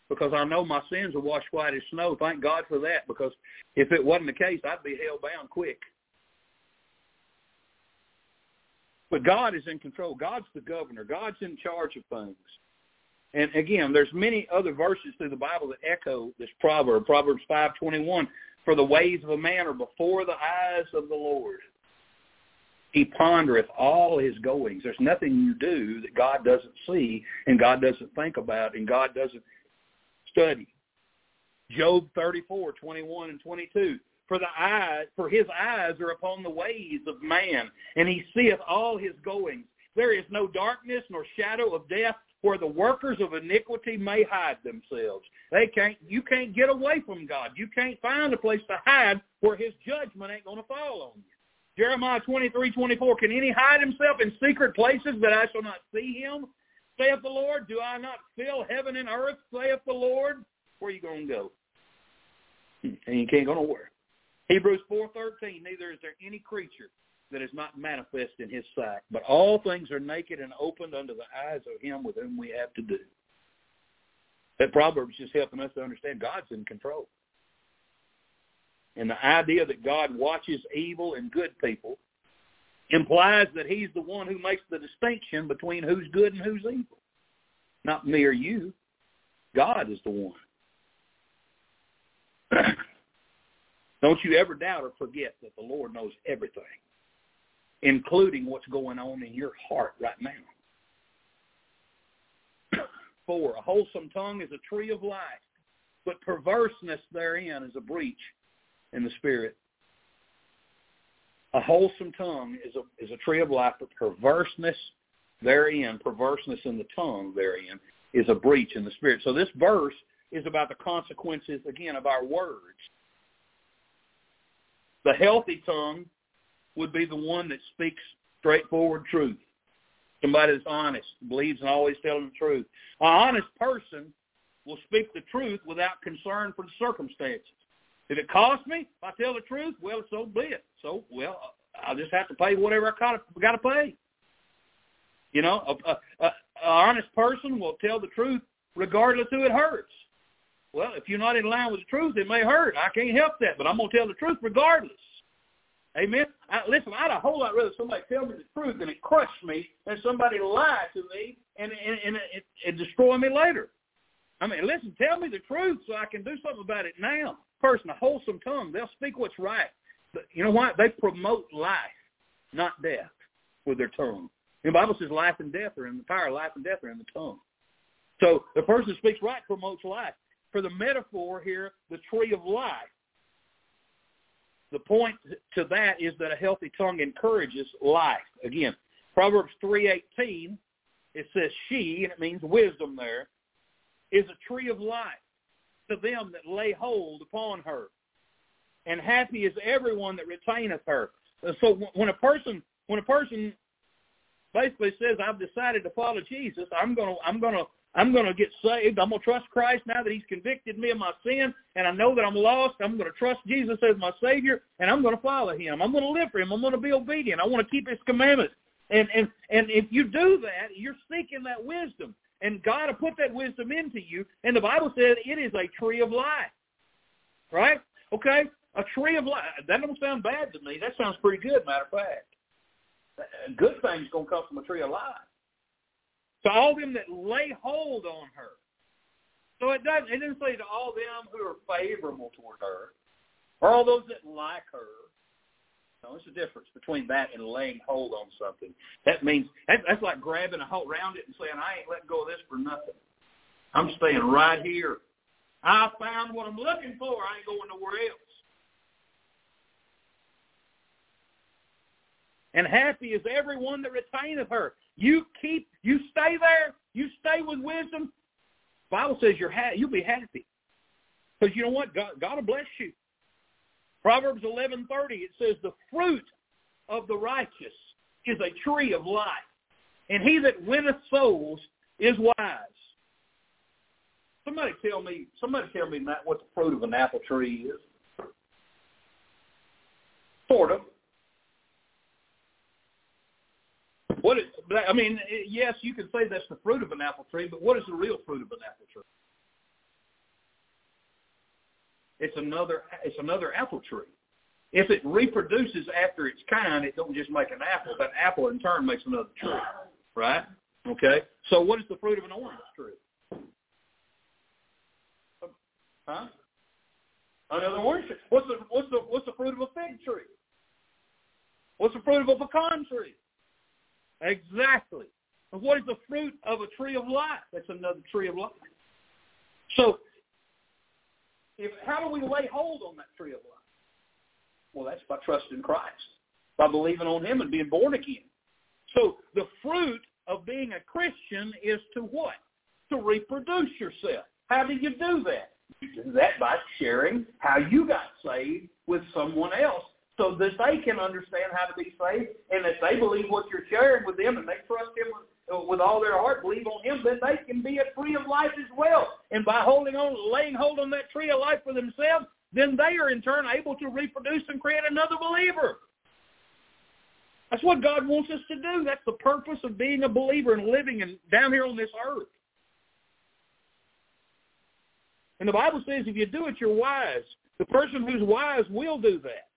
because I know my sins are washed white as snow. Thank God for that, because if it wasn't the case, I'd be hell bound quick. But God is in control. God's the governor. God's in charge of things. And again, there's many other verses through the Bible that echo this proverb, Proverbs 5:21. For the ways of a man are before the eyes of the Lord, he pondereth all his goings. There's nothing you do that God doesn't see and God doesn't think about and God doesn't study. Job 34, 21 and 22. For the eyes, for his eyes are upon the ways of man, and he seeth all his goings. There is no darkness nor shadow of death where the workers of iniquity may hide themselves. They can't you can't get away from God. You can't find a place to hide where his judgment ain't gonna fall on you. Jeremiah 23, 24, can any hide himself in secret places that I shall not see him? Saith the Lord, do I not fill heaven and earth, saith the Lord? Where are you going to go? Hmm, and you can't go nowhere. Hebrews 4.13, neither is there any creature that is not manifest in his sight, but all things are naked and opened unto the eyes of him with whom we have to do. That Proverbs is just helping us to understand God's in control. And the idea that God watches evil and good people implies that he's the one who makes the distinction between who's good and who's evil. Not me or you. God is the one. Don't you ever doubt or forget that the Lord knows everything, including what's going on in your heart right now. Four, a wholesome tongue is a tree of life, but perverseness therein is a breach in the spirit. A wholesome tongue is a is a tree of life, but perverseness therein, perverseness in the tongue therein, is a breach in the spirit. So this verse is about the consequences again of our words. The healthy tongue would be the one that speaks straightforward truth. Somebody that's honest, believes in always telling the truth. An honest person will speak the truth without concern for the circumstances. If it costs me, if I tell the truth, well, so be it. So, well, I'll just have to pay whatever I got to, pay. You know, a, a, a honest person will tell the truth regardless who it hurts. Well, if you're not in line with the truth, it may hurt. I can't help that, but I'm to tell the truth regardless. Amen. I, listen, I'd a whole lot rather somebody tell me the truth and it crush me than somebody lie to me and and, and it, it destroy me later. I mean, listen, tell me the truth so I can do something about it now person, a wholesome tongue, they'll speak what's right. But you know what? They promote life, not death, with their tongue. The Bible says life and death are in the power life and death are in the tongue. So the person who speaks right promotes life. For the metaphor here, the tree of life, the point to that is that a healthy tongue encourages life. Again, Proverbs 3.18, it says she, and it means wisdom there, is a tree of life to them that lay hold upon her. And happy is everyone that retaineth her. So when a person when a person basically says, I've decided to follow Jesus. I'm gonna I'm gonna I'm gonna get saved. I'm gonna trust Christ now that He's convicted me of my sin, and I know that I'm lost. I'm gonna trust Jesus as my Savior, and I'm gonna follow Him. I'm gonna live for Him. I'm gonna be obedient. I want to keep His commandments. And and and if you do that, you're seeking that wisdom, and God will put that wisdom into you. And the Bible says it is a tree of life, right? Okay, a tree of life. That don't sound bad to me. That sounds pretty good. Matter of fact, good things gonna come from a tree of life. To all them that lay hold on her. So it doesn't. It didn't say to all them who are favorable toward her, or all those that like her. No, there's a difference between that and laying hold on something. That means that, that's like grabbing a hold around it and saying, "I ain't letting go of this for nothing. I'm staying right here. I found what I'm looking for. I ain't going nowhere else." and happy is everyone that retaineth her. You keep, you stay there, you stay with wisdom. Bible says you're ha- you'll be happy because you know what? God, God will bless you. Proverbs eleven thirty it says the fruit of the righteous is a tree of life, and he that winneth souls is wise. Somebody tell me, somebody tell me Matt, what the fruit of an apple tree is. Sort of. What is, I mean, yes, you can say that's the fruit of an apple tree, but what is the real fruit of an apple tree? It's another, it's another apple tree. If it reproduces after its kind, it don't just make an apple. That apple in turn makes another tree, right? Okay. So what is the fruit of an orange tree? Huh? Another orange tree. What's the what's the what's the fruit of a fig tree? What's the fruit of a pecan tree? Exactly. And what is the fruit of a tree of life? That's another tree of life. So, if how do we lay hold on that tree of life? Well, that's by trusting Christ, by believing on Him and being born again. So the fruit of being a Christian is to what? To reproduce yourself. How do you do that? You do that by sharing how you got saved with someone else so that they can understand how to be saved, and if they believe what you're sharing with them, and they trust Him with, uh, all their heart, believe on Him, then they can be a tree of life as well. And by holding on, laying hold on that tree of life for themselves, then they are in turn able to reproduce and create another believer. That's what God wants us to do. That's the purpose of being a believer and living and down here on this earth. And the Bible says if you do it, you're wise. The person who's wise will do that.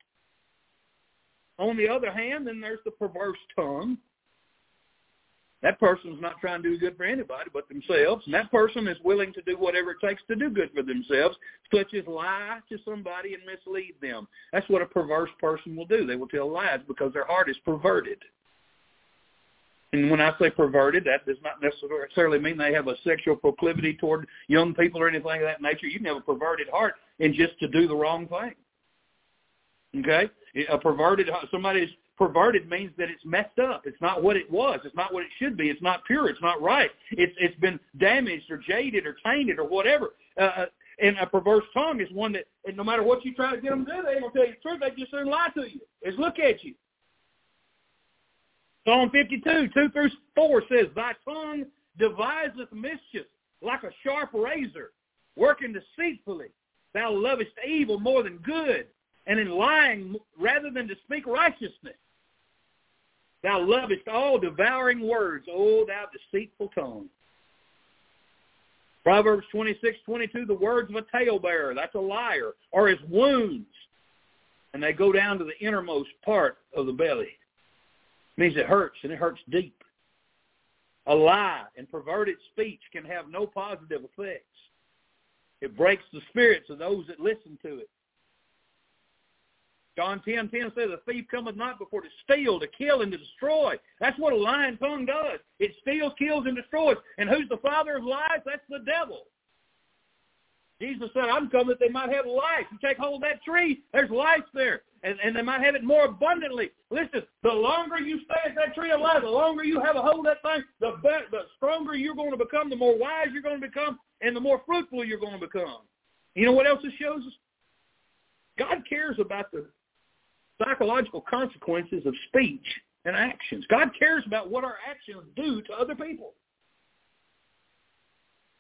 On the other hand, then there's the perverse tongue. That person's not trying to do good for anybody but themselves, and that person is willing to do whatever it takes to do good for themselves, such as lie to somebody and mislead them. That's what a perverse person will do. They will tell lies because their heart is perverted. And when I say perverted, that does not necessarily mean they have a sexual proclivity toward young people or anything of that nature. You can have a perverted heart and just to do the wrong thing. Okay? A perverted, somebody's perverted means that it's messed up. It's not what it was. It's not what it should be. It's not pure. It's not right. It's it's been damaged or jaded or tainted or whatever. Uh, uh and a perverse tongue is one that, and no matter what you try to get them to do, they ain't gonna tell you the truth. They just and lie to you. Is look at you. Psalm 52, 2 through 4 says, Thy tongue deviseth mischief like a sharp razor, working deceitfully. Thou lovest evil more than good, and in lying rather than to speak righteousness. Thou lovest all devouring words, O thou deceitful tongue. Proverbs twenty six twenty two. the words of a talebearer, that's a liar, are as wounds, and they go down to the innermost part of the belly. It means it hurts, and it hurts deep. A lie and perverted speech can have no positive effects. It breaks the spirits of those that listen to it. John 10, 10 says, a thief cometh not before to steal, to kill, and to destroy. That's what a lying tongue does. It steals, kills, and destroys. And who's the father of lies? That's the devil. Jesus said, I'm come that they might have life. You take hold of that tree, there's life there. And, and they might have it more abundantly. Listen, the longer you stay at that tree of life, the longer you have a hold of that thing, the better, the stronger you're going to become, the more wise you're going to become, and the more fruitful you're going to become. You know what else it shows us? God cares about the psychological consequences of speech and actions. God cares about what our actions do to other people.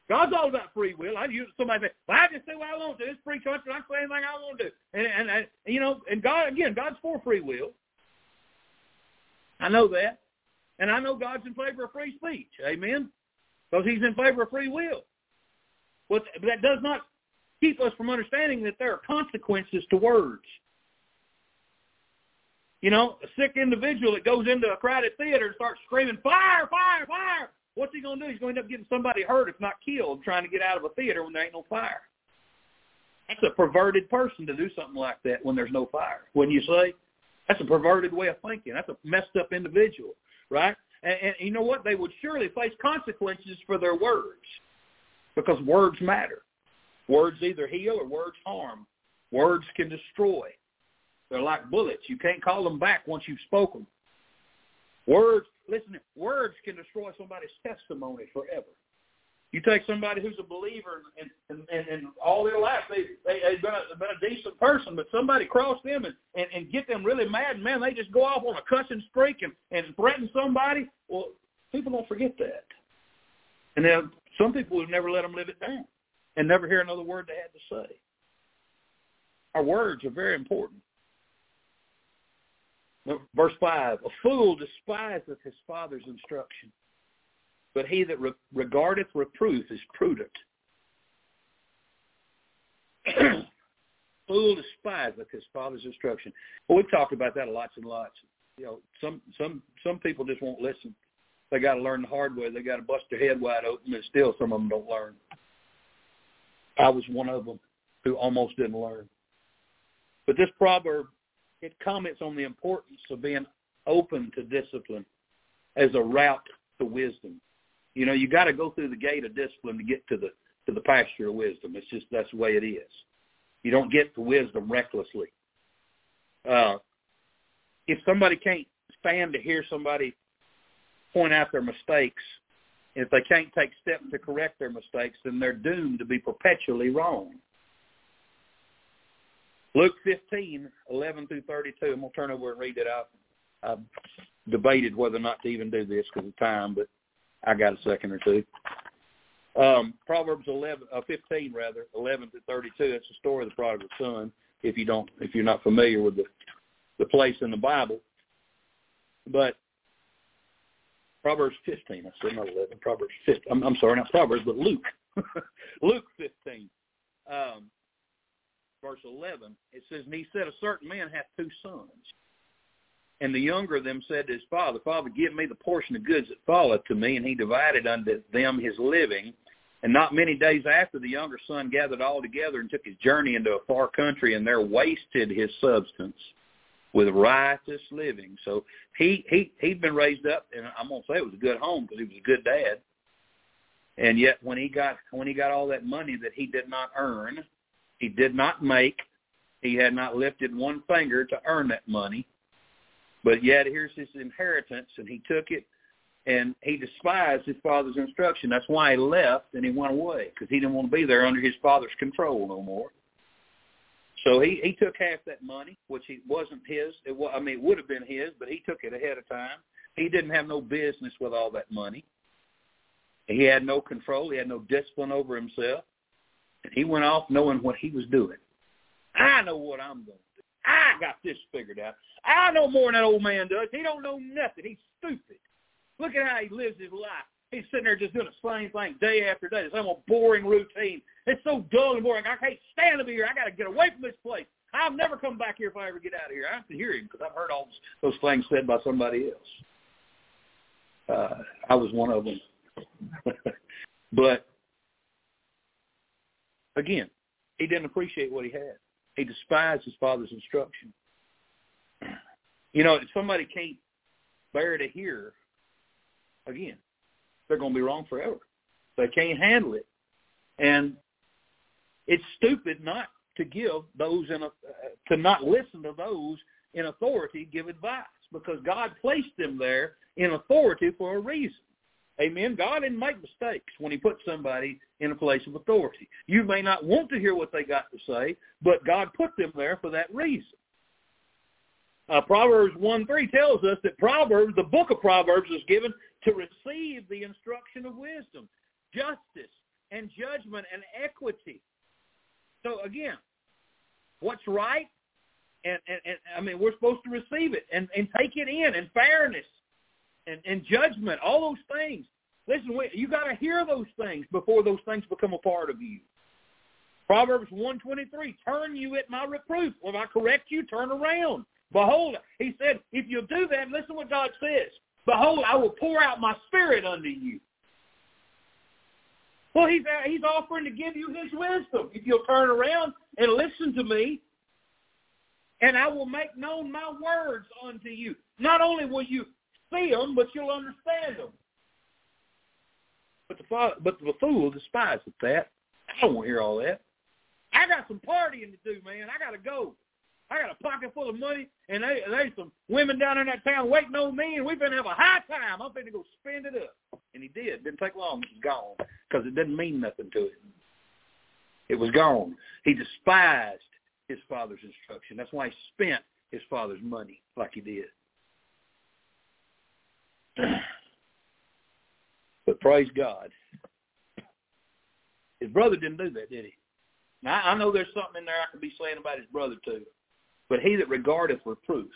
God's all about free will. I use somebody say, well, I just say what I want to. It's free country. I say anything I want to. And, and, and you know, and God again, God's for free will. I know that, and I know God's in favor of free speech. Amen. Because He's in favor of free will. But that does not keep us from understanding that there are consequences to words. You know, a sick individual that goes into a crowded theater and starts screaming, fire, fire, fire. What's he going to do? He's going to end up getting somebody hurt, if not killed, trying to get out of a theater when there ain't no fire. That's a perverted person to do something like that when there's no fire. Wouldn't you say? That's a perverted way of thinking. That's a messed up individual, right? And, and you know what? They would surely face consequences for their words because words matter. Words either heal or words harm. Words can destroy. They're like bullets. You can't call them back once you've spoken. Words, listen, words can destroy somebody's testimony forever. You take somebody who's a believer and and, and, and all their life they, they they've been a, been a decent person, but somebody cross them and, and and get them really mad, man, they just go off on a cussing streak and and threaten somebody. Well, people don't forget that, and then some people have never let them live it down and never hear another word they had to say. Our words are very important. Verse 5, a fool despiseth his father's instruction, but he that re- regardeth reproof is prudent. fool despiseth his father's instruction. Well, we've talked about that lots and lots. You know, some some some people just won't listen. They got to learn the hard way. They got to bust their head wide open, and still some of them don't learn. I was one of them who almost didn't learn. But this proverb it comments on the importance of being open to discipline as a route to wisdom. You know, you got to go through the gate of discipline to get to the to the pasture of wisdom. It's just that's the way it is. You don't get to wisdom recklessly. Uh, if somebody can't stand to hear somebody point out their mistakes, if they can't take steps to correct their mistakes, then they're doomed to be perpetually wrong. Luke 15, 11 through 32. I'm going to turn over and read it out. I've debated whether or not to even do this because of time, but I got a second or two. Um, Proverbs 11, uh, 15 rather, 11 to 32. That's the story of the prodigal son. If you don't, if you're not familiar with the the place in the Bible, but Proverbs 15. I said not 11. Proverbs 15. I'm, I'm sorry, not Proverbs, but Luke. Luke 15. Um, verse 11, it says, And he said, A certain man hath two sons. And the younger of them said to his father, Father, give me the portion of goods that falleth to me. And he divided unto them his living. And not many days after, the younger son gathered all together and took his journey into a far country, and there wasted his substance with riotous living. So he he he'd been raised up, and I'm gonna say it was a good home because he was a good dad. And yet, when he got when he got all that money that he did not earn, he did not make. He had not lifted one finger to earn that money. But yet here's his inheritance, and he took it, and he despised his father's instruction. That's why he left and he went away, because he didn't want to be there under his father's control no more. So he he took half that money, which he wasn't his. It was, I mean, it would have been his, but he took it ahead of time. He didn't have no business with all that money. He had no control. He had no discipline over himself. And he went off knowing what he was doing. I know what I'm going to do. I got this figured out. I know more than that old man does. He don't know nothing. He's stupid. Look at how he lives his life. He's sitting there just doing the same thing day after day. It's a boring routine. It's so dull and boring. I can't stand to be here. I got to get away from this place. I'll never come back here if I ever get out of here. I have to hear him because I've heard all those things said by somebody else. Uh, I was one of them. but Again, he didn't appreciate what he had. He despised his father's instruction. You know, if somebody can't bear to hear, again, they're going to be wrong forever. They can't handle it. And it's stupid not to give those in a, uh, to not listen to those in authority give advice because God placed them there in authority for a reason. Amen. God didn't make mistakes when he put somebody in a place of authority. You may not want to hear what they got to say, but God put them there for that reason. Uh, Proverbs 1 3 tells us that Proverbs, the book of Proverbs, is given to receive the instruction of wisdom, justice, and judgment and equity. So again, what's right? And, and, and I mean, we're supposed to receive it and, and take it in, and fairness and, and judgment, all those things. Listen, you got to hear those things before those things become a part of you. Proverbs 123, turn you at my reproof. When I correct you, turn around. Behold, he said, if you'll do that, listen what God says. Behold, I will pour out my spirit unto you. Well, he's, he's offering to give you his wisdom. If you'll turn around and listen to me, and I will make known my words unto you. Not only will you see them, but you'll understand them. But the, but the fool despises that. I don't want to hear all that. I got some partying to do, man. I got to go. I got a pocket full of money, and they, there's some women down in that town waiting on me, and we're to have a high time. I'm going to go spend it up. And he did. Didn't take long. Was gone because it didn't mean nothing to him. It was gone. He despised his father's instruction. That's why he spent his father's money like he did. but praise God. His brother didn't do that, did he? Now, I know there's something in there I could be saying about his brother too. But he that regardeth reproof.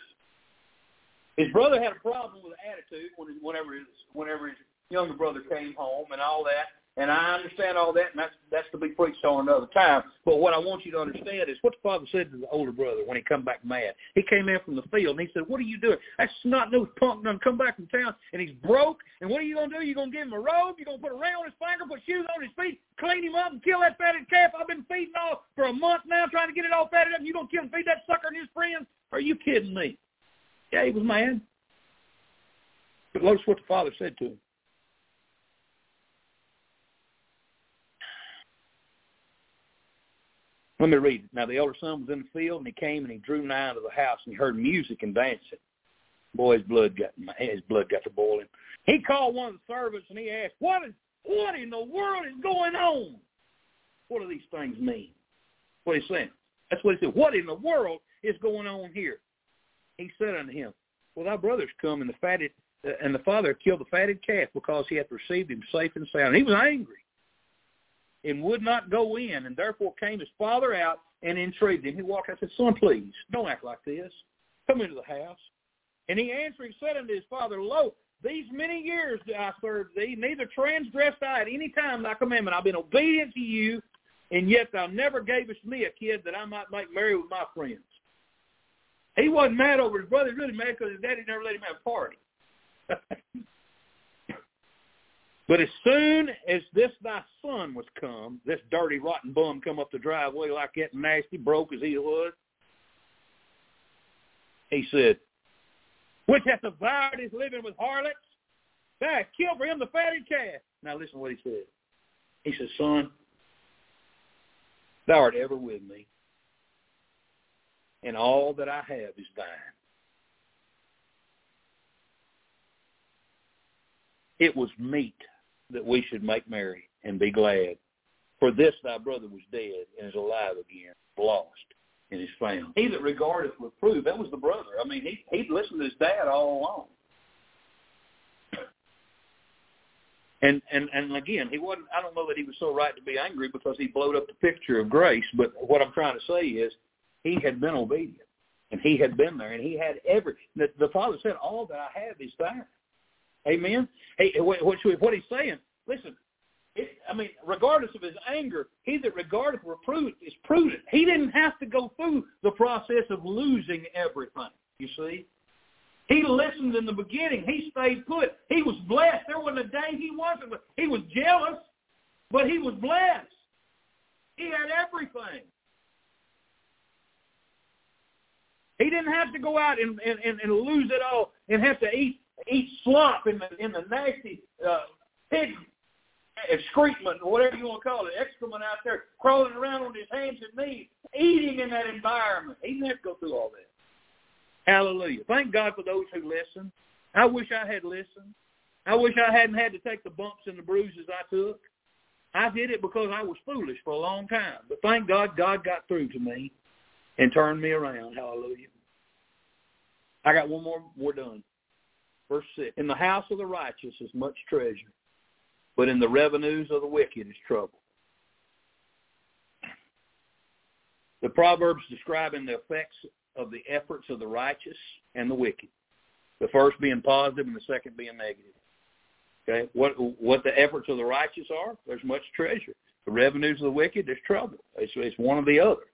His brother had a problem with attitude when, whenever his whenever his younger brother came home and all that. And I understand all that, and that's that's to be preached on another time. But what I want you to understand is what the father said to the older brother when he come back mad. He came in from the field and he said, "What are you doing? That snot nosed punk done come back from town and he's broke. And what are you gonna do? You gonna give him a robe? You gonna put a ring on his finger, put shoes on his feet, clean him up, and kill that fatted calf? I've been feeding all for a month now, trying to get it all fatted up. And you gonna kill and feed that sucker and his friends? Are you kidding me? Yeah, he was mad. But notice what the father said to him. Let me read it. Now the elder son was in the field, and he came and he drew nigh to the house, and he heard music and dancing. Boy, his blood got his blood got to boiling. He called one of the servants and he asked, "What is what in the world is going on? What do these things mean?" What he's saying. That's what he said. What in the world is going on here? He said unto him, Well, thy brothers come, and the fatted uh, and the father killed the fatted calf because he hath received him safe and sound. He was angry and would not go in, and therefore came his father out and entreated him. He walked out and said, Son, please, don't act like this. Come into the house. And he answering said unto his father, Lo, these many years that I served thee, neither transgressed I at any time thy commandment. I've been obedient to you, and yet thou never gavest me a kid that I might make merry with my friends. He wasn't mad over his brother. He was really mad because his daddy never let him have a party. But as soon as this thy son was come, this dirty, rotten bum come up the driveway like that nasty, broke as he was, he said, which hath devoured his living with harlots, thou hast killed for him the fatted calf. Now listen to what he said. He said, son, thou art ever with me, and all that I have is thine. It was meat that we should make merry and be glad. For this thy brother was dead and is alive again, lost and is found. He that regardeth reproof, that was the brother. I mean, he he'd listened to his dad all along. And and and again, he wasn't. I don't know that he was so right to be angry because he blowed up the picture of grace. But what I'm trying to say is, he had been obedient, and he had been there, and he had every. The, the father said, "All that I have is thine." Amen. Hey, what, what he's saying, listen, it, I mean, regardless of his anger, he that regardeth reproof is prudent. He didn't have to go through the process of losing everything, you see. He listened in the beginning. He stayed put. He was blessed. There wasn't a day he wasn't. He was jealous, but he was blessed. He had everything. He didn't have to go out and, and, and lose it all and have to eat eat slop in the in the nasty uh, pig excrement or whatever you want to call it, excrement out there, crawling around on his hands and knees, eating in that environment. He didn't have to go through all that. Hallelujah. Thank God for those who listen. I wish I had listened. I wish I hadn't had to take the bumps and the bruises I took. I did it because I was foolish for a long time. But thank God, God got through to me and turned me around. Hallelujah. I got one more. We're done. Verse six. In the house of the righteous is much treasure, but in the revenues of the wicked is trouble. The Proverbs describing the effects of the efforts of the righteous and the wicked. The first being positive and the second being negative. Okay, what what the efforts of the righteous are? There's much treasure. The revenues of the wicked, there's trouble. It's, it's one or the other.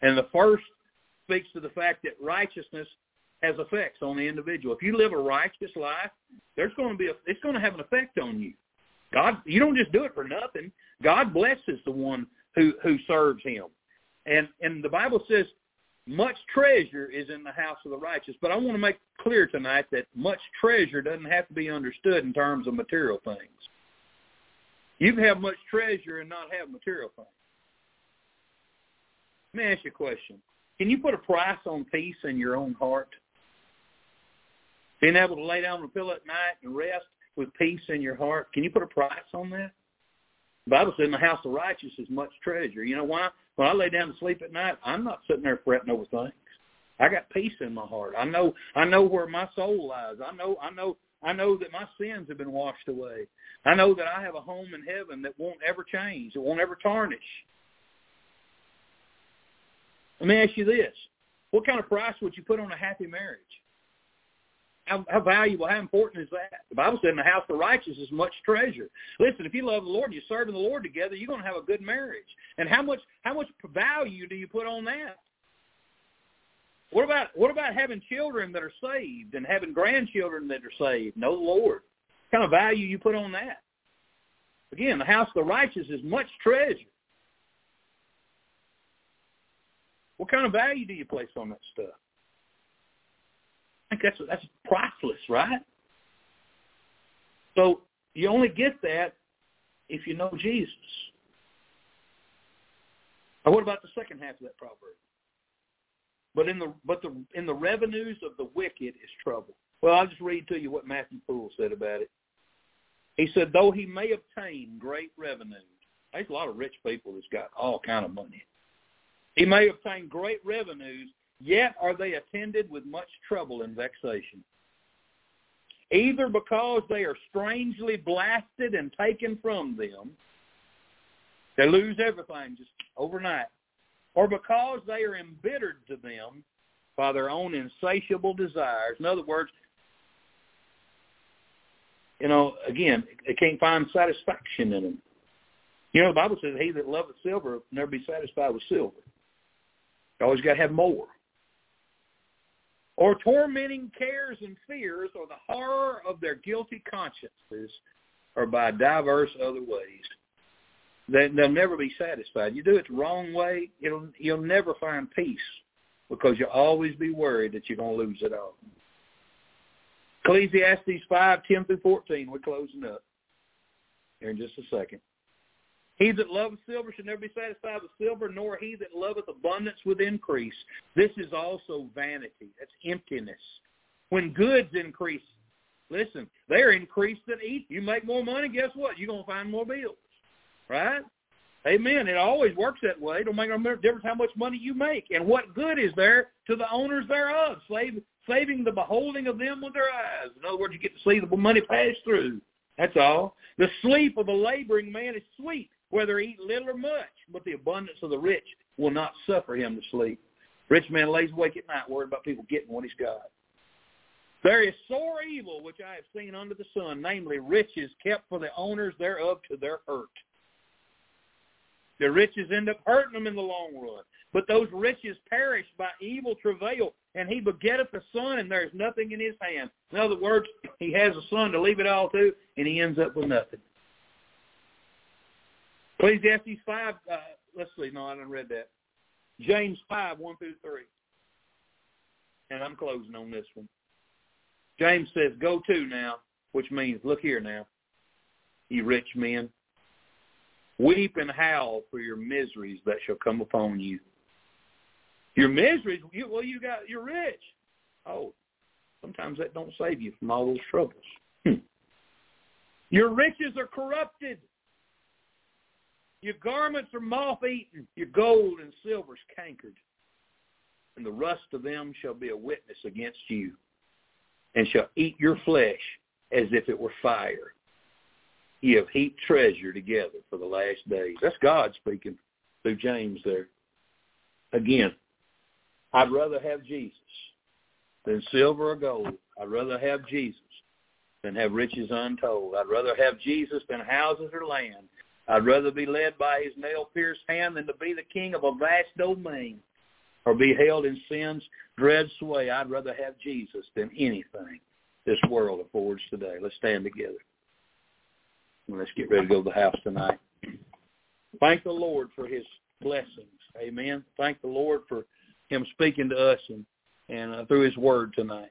And the first speaks to the fact that righteousness has effects on the individual. If you live a righteous life, there's going to be a, it's going to have an effect on you. God, you don't just do it for nothing. God blesses the one who who serves Him, and and the Bible says much treasure is in the house of the righteous. But I want to make clear tonight that much treasure doesn't have to be understood in terms of material things. You can have much treasure and not have material things. Let me ask you a question. Can you put a price on peace in your own heart? Being able to lay down on the pillow at night and rest with peace in your heart. Can you put a price on that? The Bible says in the house of righteous is much treasure. You know why? When I lay down to sleep at night, I'm not sitting there fretting over things. I got peace in my heart. I know I know where my soul lies. I know I know I know that my sins have been washed away. I know that I have a home in heaven that won't ever change, it won't ever tarnish. Let me ask you this. What kind of price would you put on a happy marriage? How, how valuable, how important is that? The Bible said in the house of the righteous is much treasure. Listen, if you love the Lord and you're serving the Lord together, you're going to have a good marriage. And how much how much value do you put on that? What about what about having children that are saved and having grandchildren that are saved? The Lord. What kind of value you put on that? Again, the house of the righteous is much treasure. What kind of value do you place on that stuff? Think that's that's priceless, right? So you only get that if you know Jesus. Now, what about the second half of that proverb? But in the but the in the revenues of the wicked is trouble. Well, I'll just read to you what Matthew Poole said about it. He said, though he may obtain great revenues, there's a lot of rich people that's got all kind of money. He may obtain great revenues, yet are they attended with much trouble and vexation. Either because they are strangely blasted and taken from them, they lose everything just overnight, or because they are embittered to them by their own insatiable desires. In other words, you know, again, they can't find satisfaction in them. You know, the Bible says, he that loveth silver never be satisfied with silver. You always got to have more or tormenting cares and fears, or the horror of their guilty consciences, or by diverse other ways. They, they'll never be satisfied. You do it the wrong way, it'll, you'll never find peace because you'll always be worried that you're going to lose it all. Ecclesiastes 5, 10 through 14, we're closing up here in just a second. He that loveth silver should never be satisfied with silver, nor he that loveth abundance with increase. This is also vanity. That's emptiness. When goods increase, listen, they're increased that eat. You make more money, guess what? You're going to find more bills. Right? Amen. It always works that way. It don't make no difference how much money you make. And what good is there to the owners thereof? Save, saving the beholding of them with their eyes. In other words, you get to see the money pass through. That's all. The sleep of the laboring man is sweet, whether he eat little or much, but the abundance of the rich will not suffer him to sleep. Rich man lays awake at night worried about people getting what he's got. There is sore evil which I have seen under the sun, namely riches kept for the owners thereof to their hurt. The riches end up hurting them in the long run. But those riches perish by evil travail, and he begetteth a son, and there is nothing in his hand. In other words, he has a son to leave it all to, and he ends up with nothing. Ecclesiastes 5, uh, let's see, no, I didn't read that. James 5, 1 through 3. And I'm closing on this one. James says, go to now, which means, look here now, ye rich men. Weep and howl for your miseries that shall come upon you. Your miseries, you, well, you got, you're rich. Oh, sometimes that don't save you from all those troubles. Hmm. Your riches are corrupted. Your garments are moth-eaten, your gold and silver is cankered, and the rust of them shall be a witness against you, and shall eat your flesh as if it were fire. You have heaped treasure together for the last days. That's God speaking through James there. Again, I'd rather have Jesus than silver or gold. I'd rather have Jesus than have riches untold. I'd rather have Jesus than houses or land. I'd rather be led by his nail-pierced hand than to be the king of a vast domain or be held in sin's dread sway. I'd rather have Jesus than anything this world affords today. Let's stand together. Let's get ready to go to the house tonight. Thank the Lord for his blessings. Amen. Thank the Lord for him speaking to us and, and uh, through his word tonight.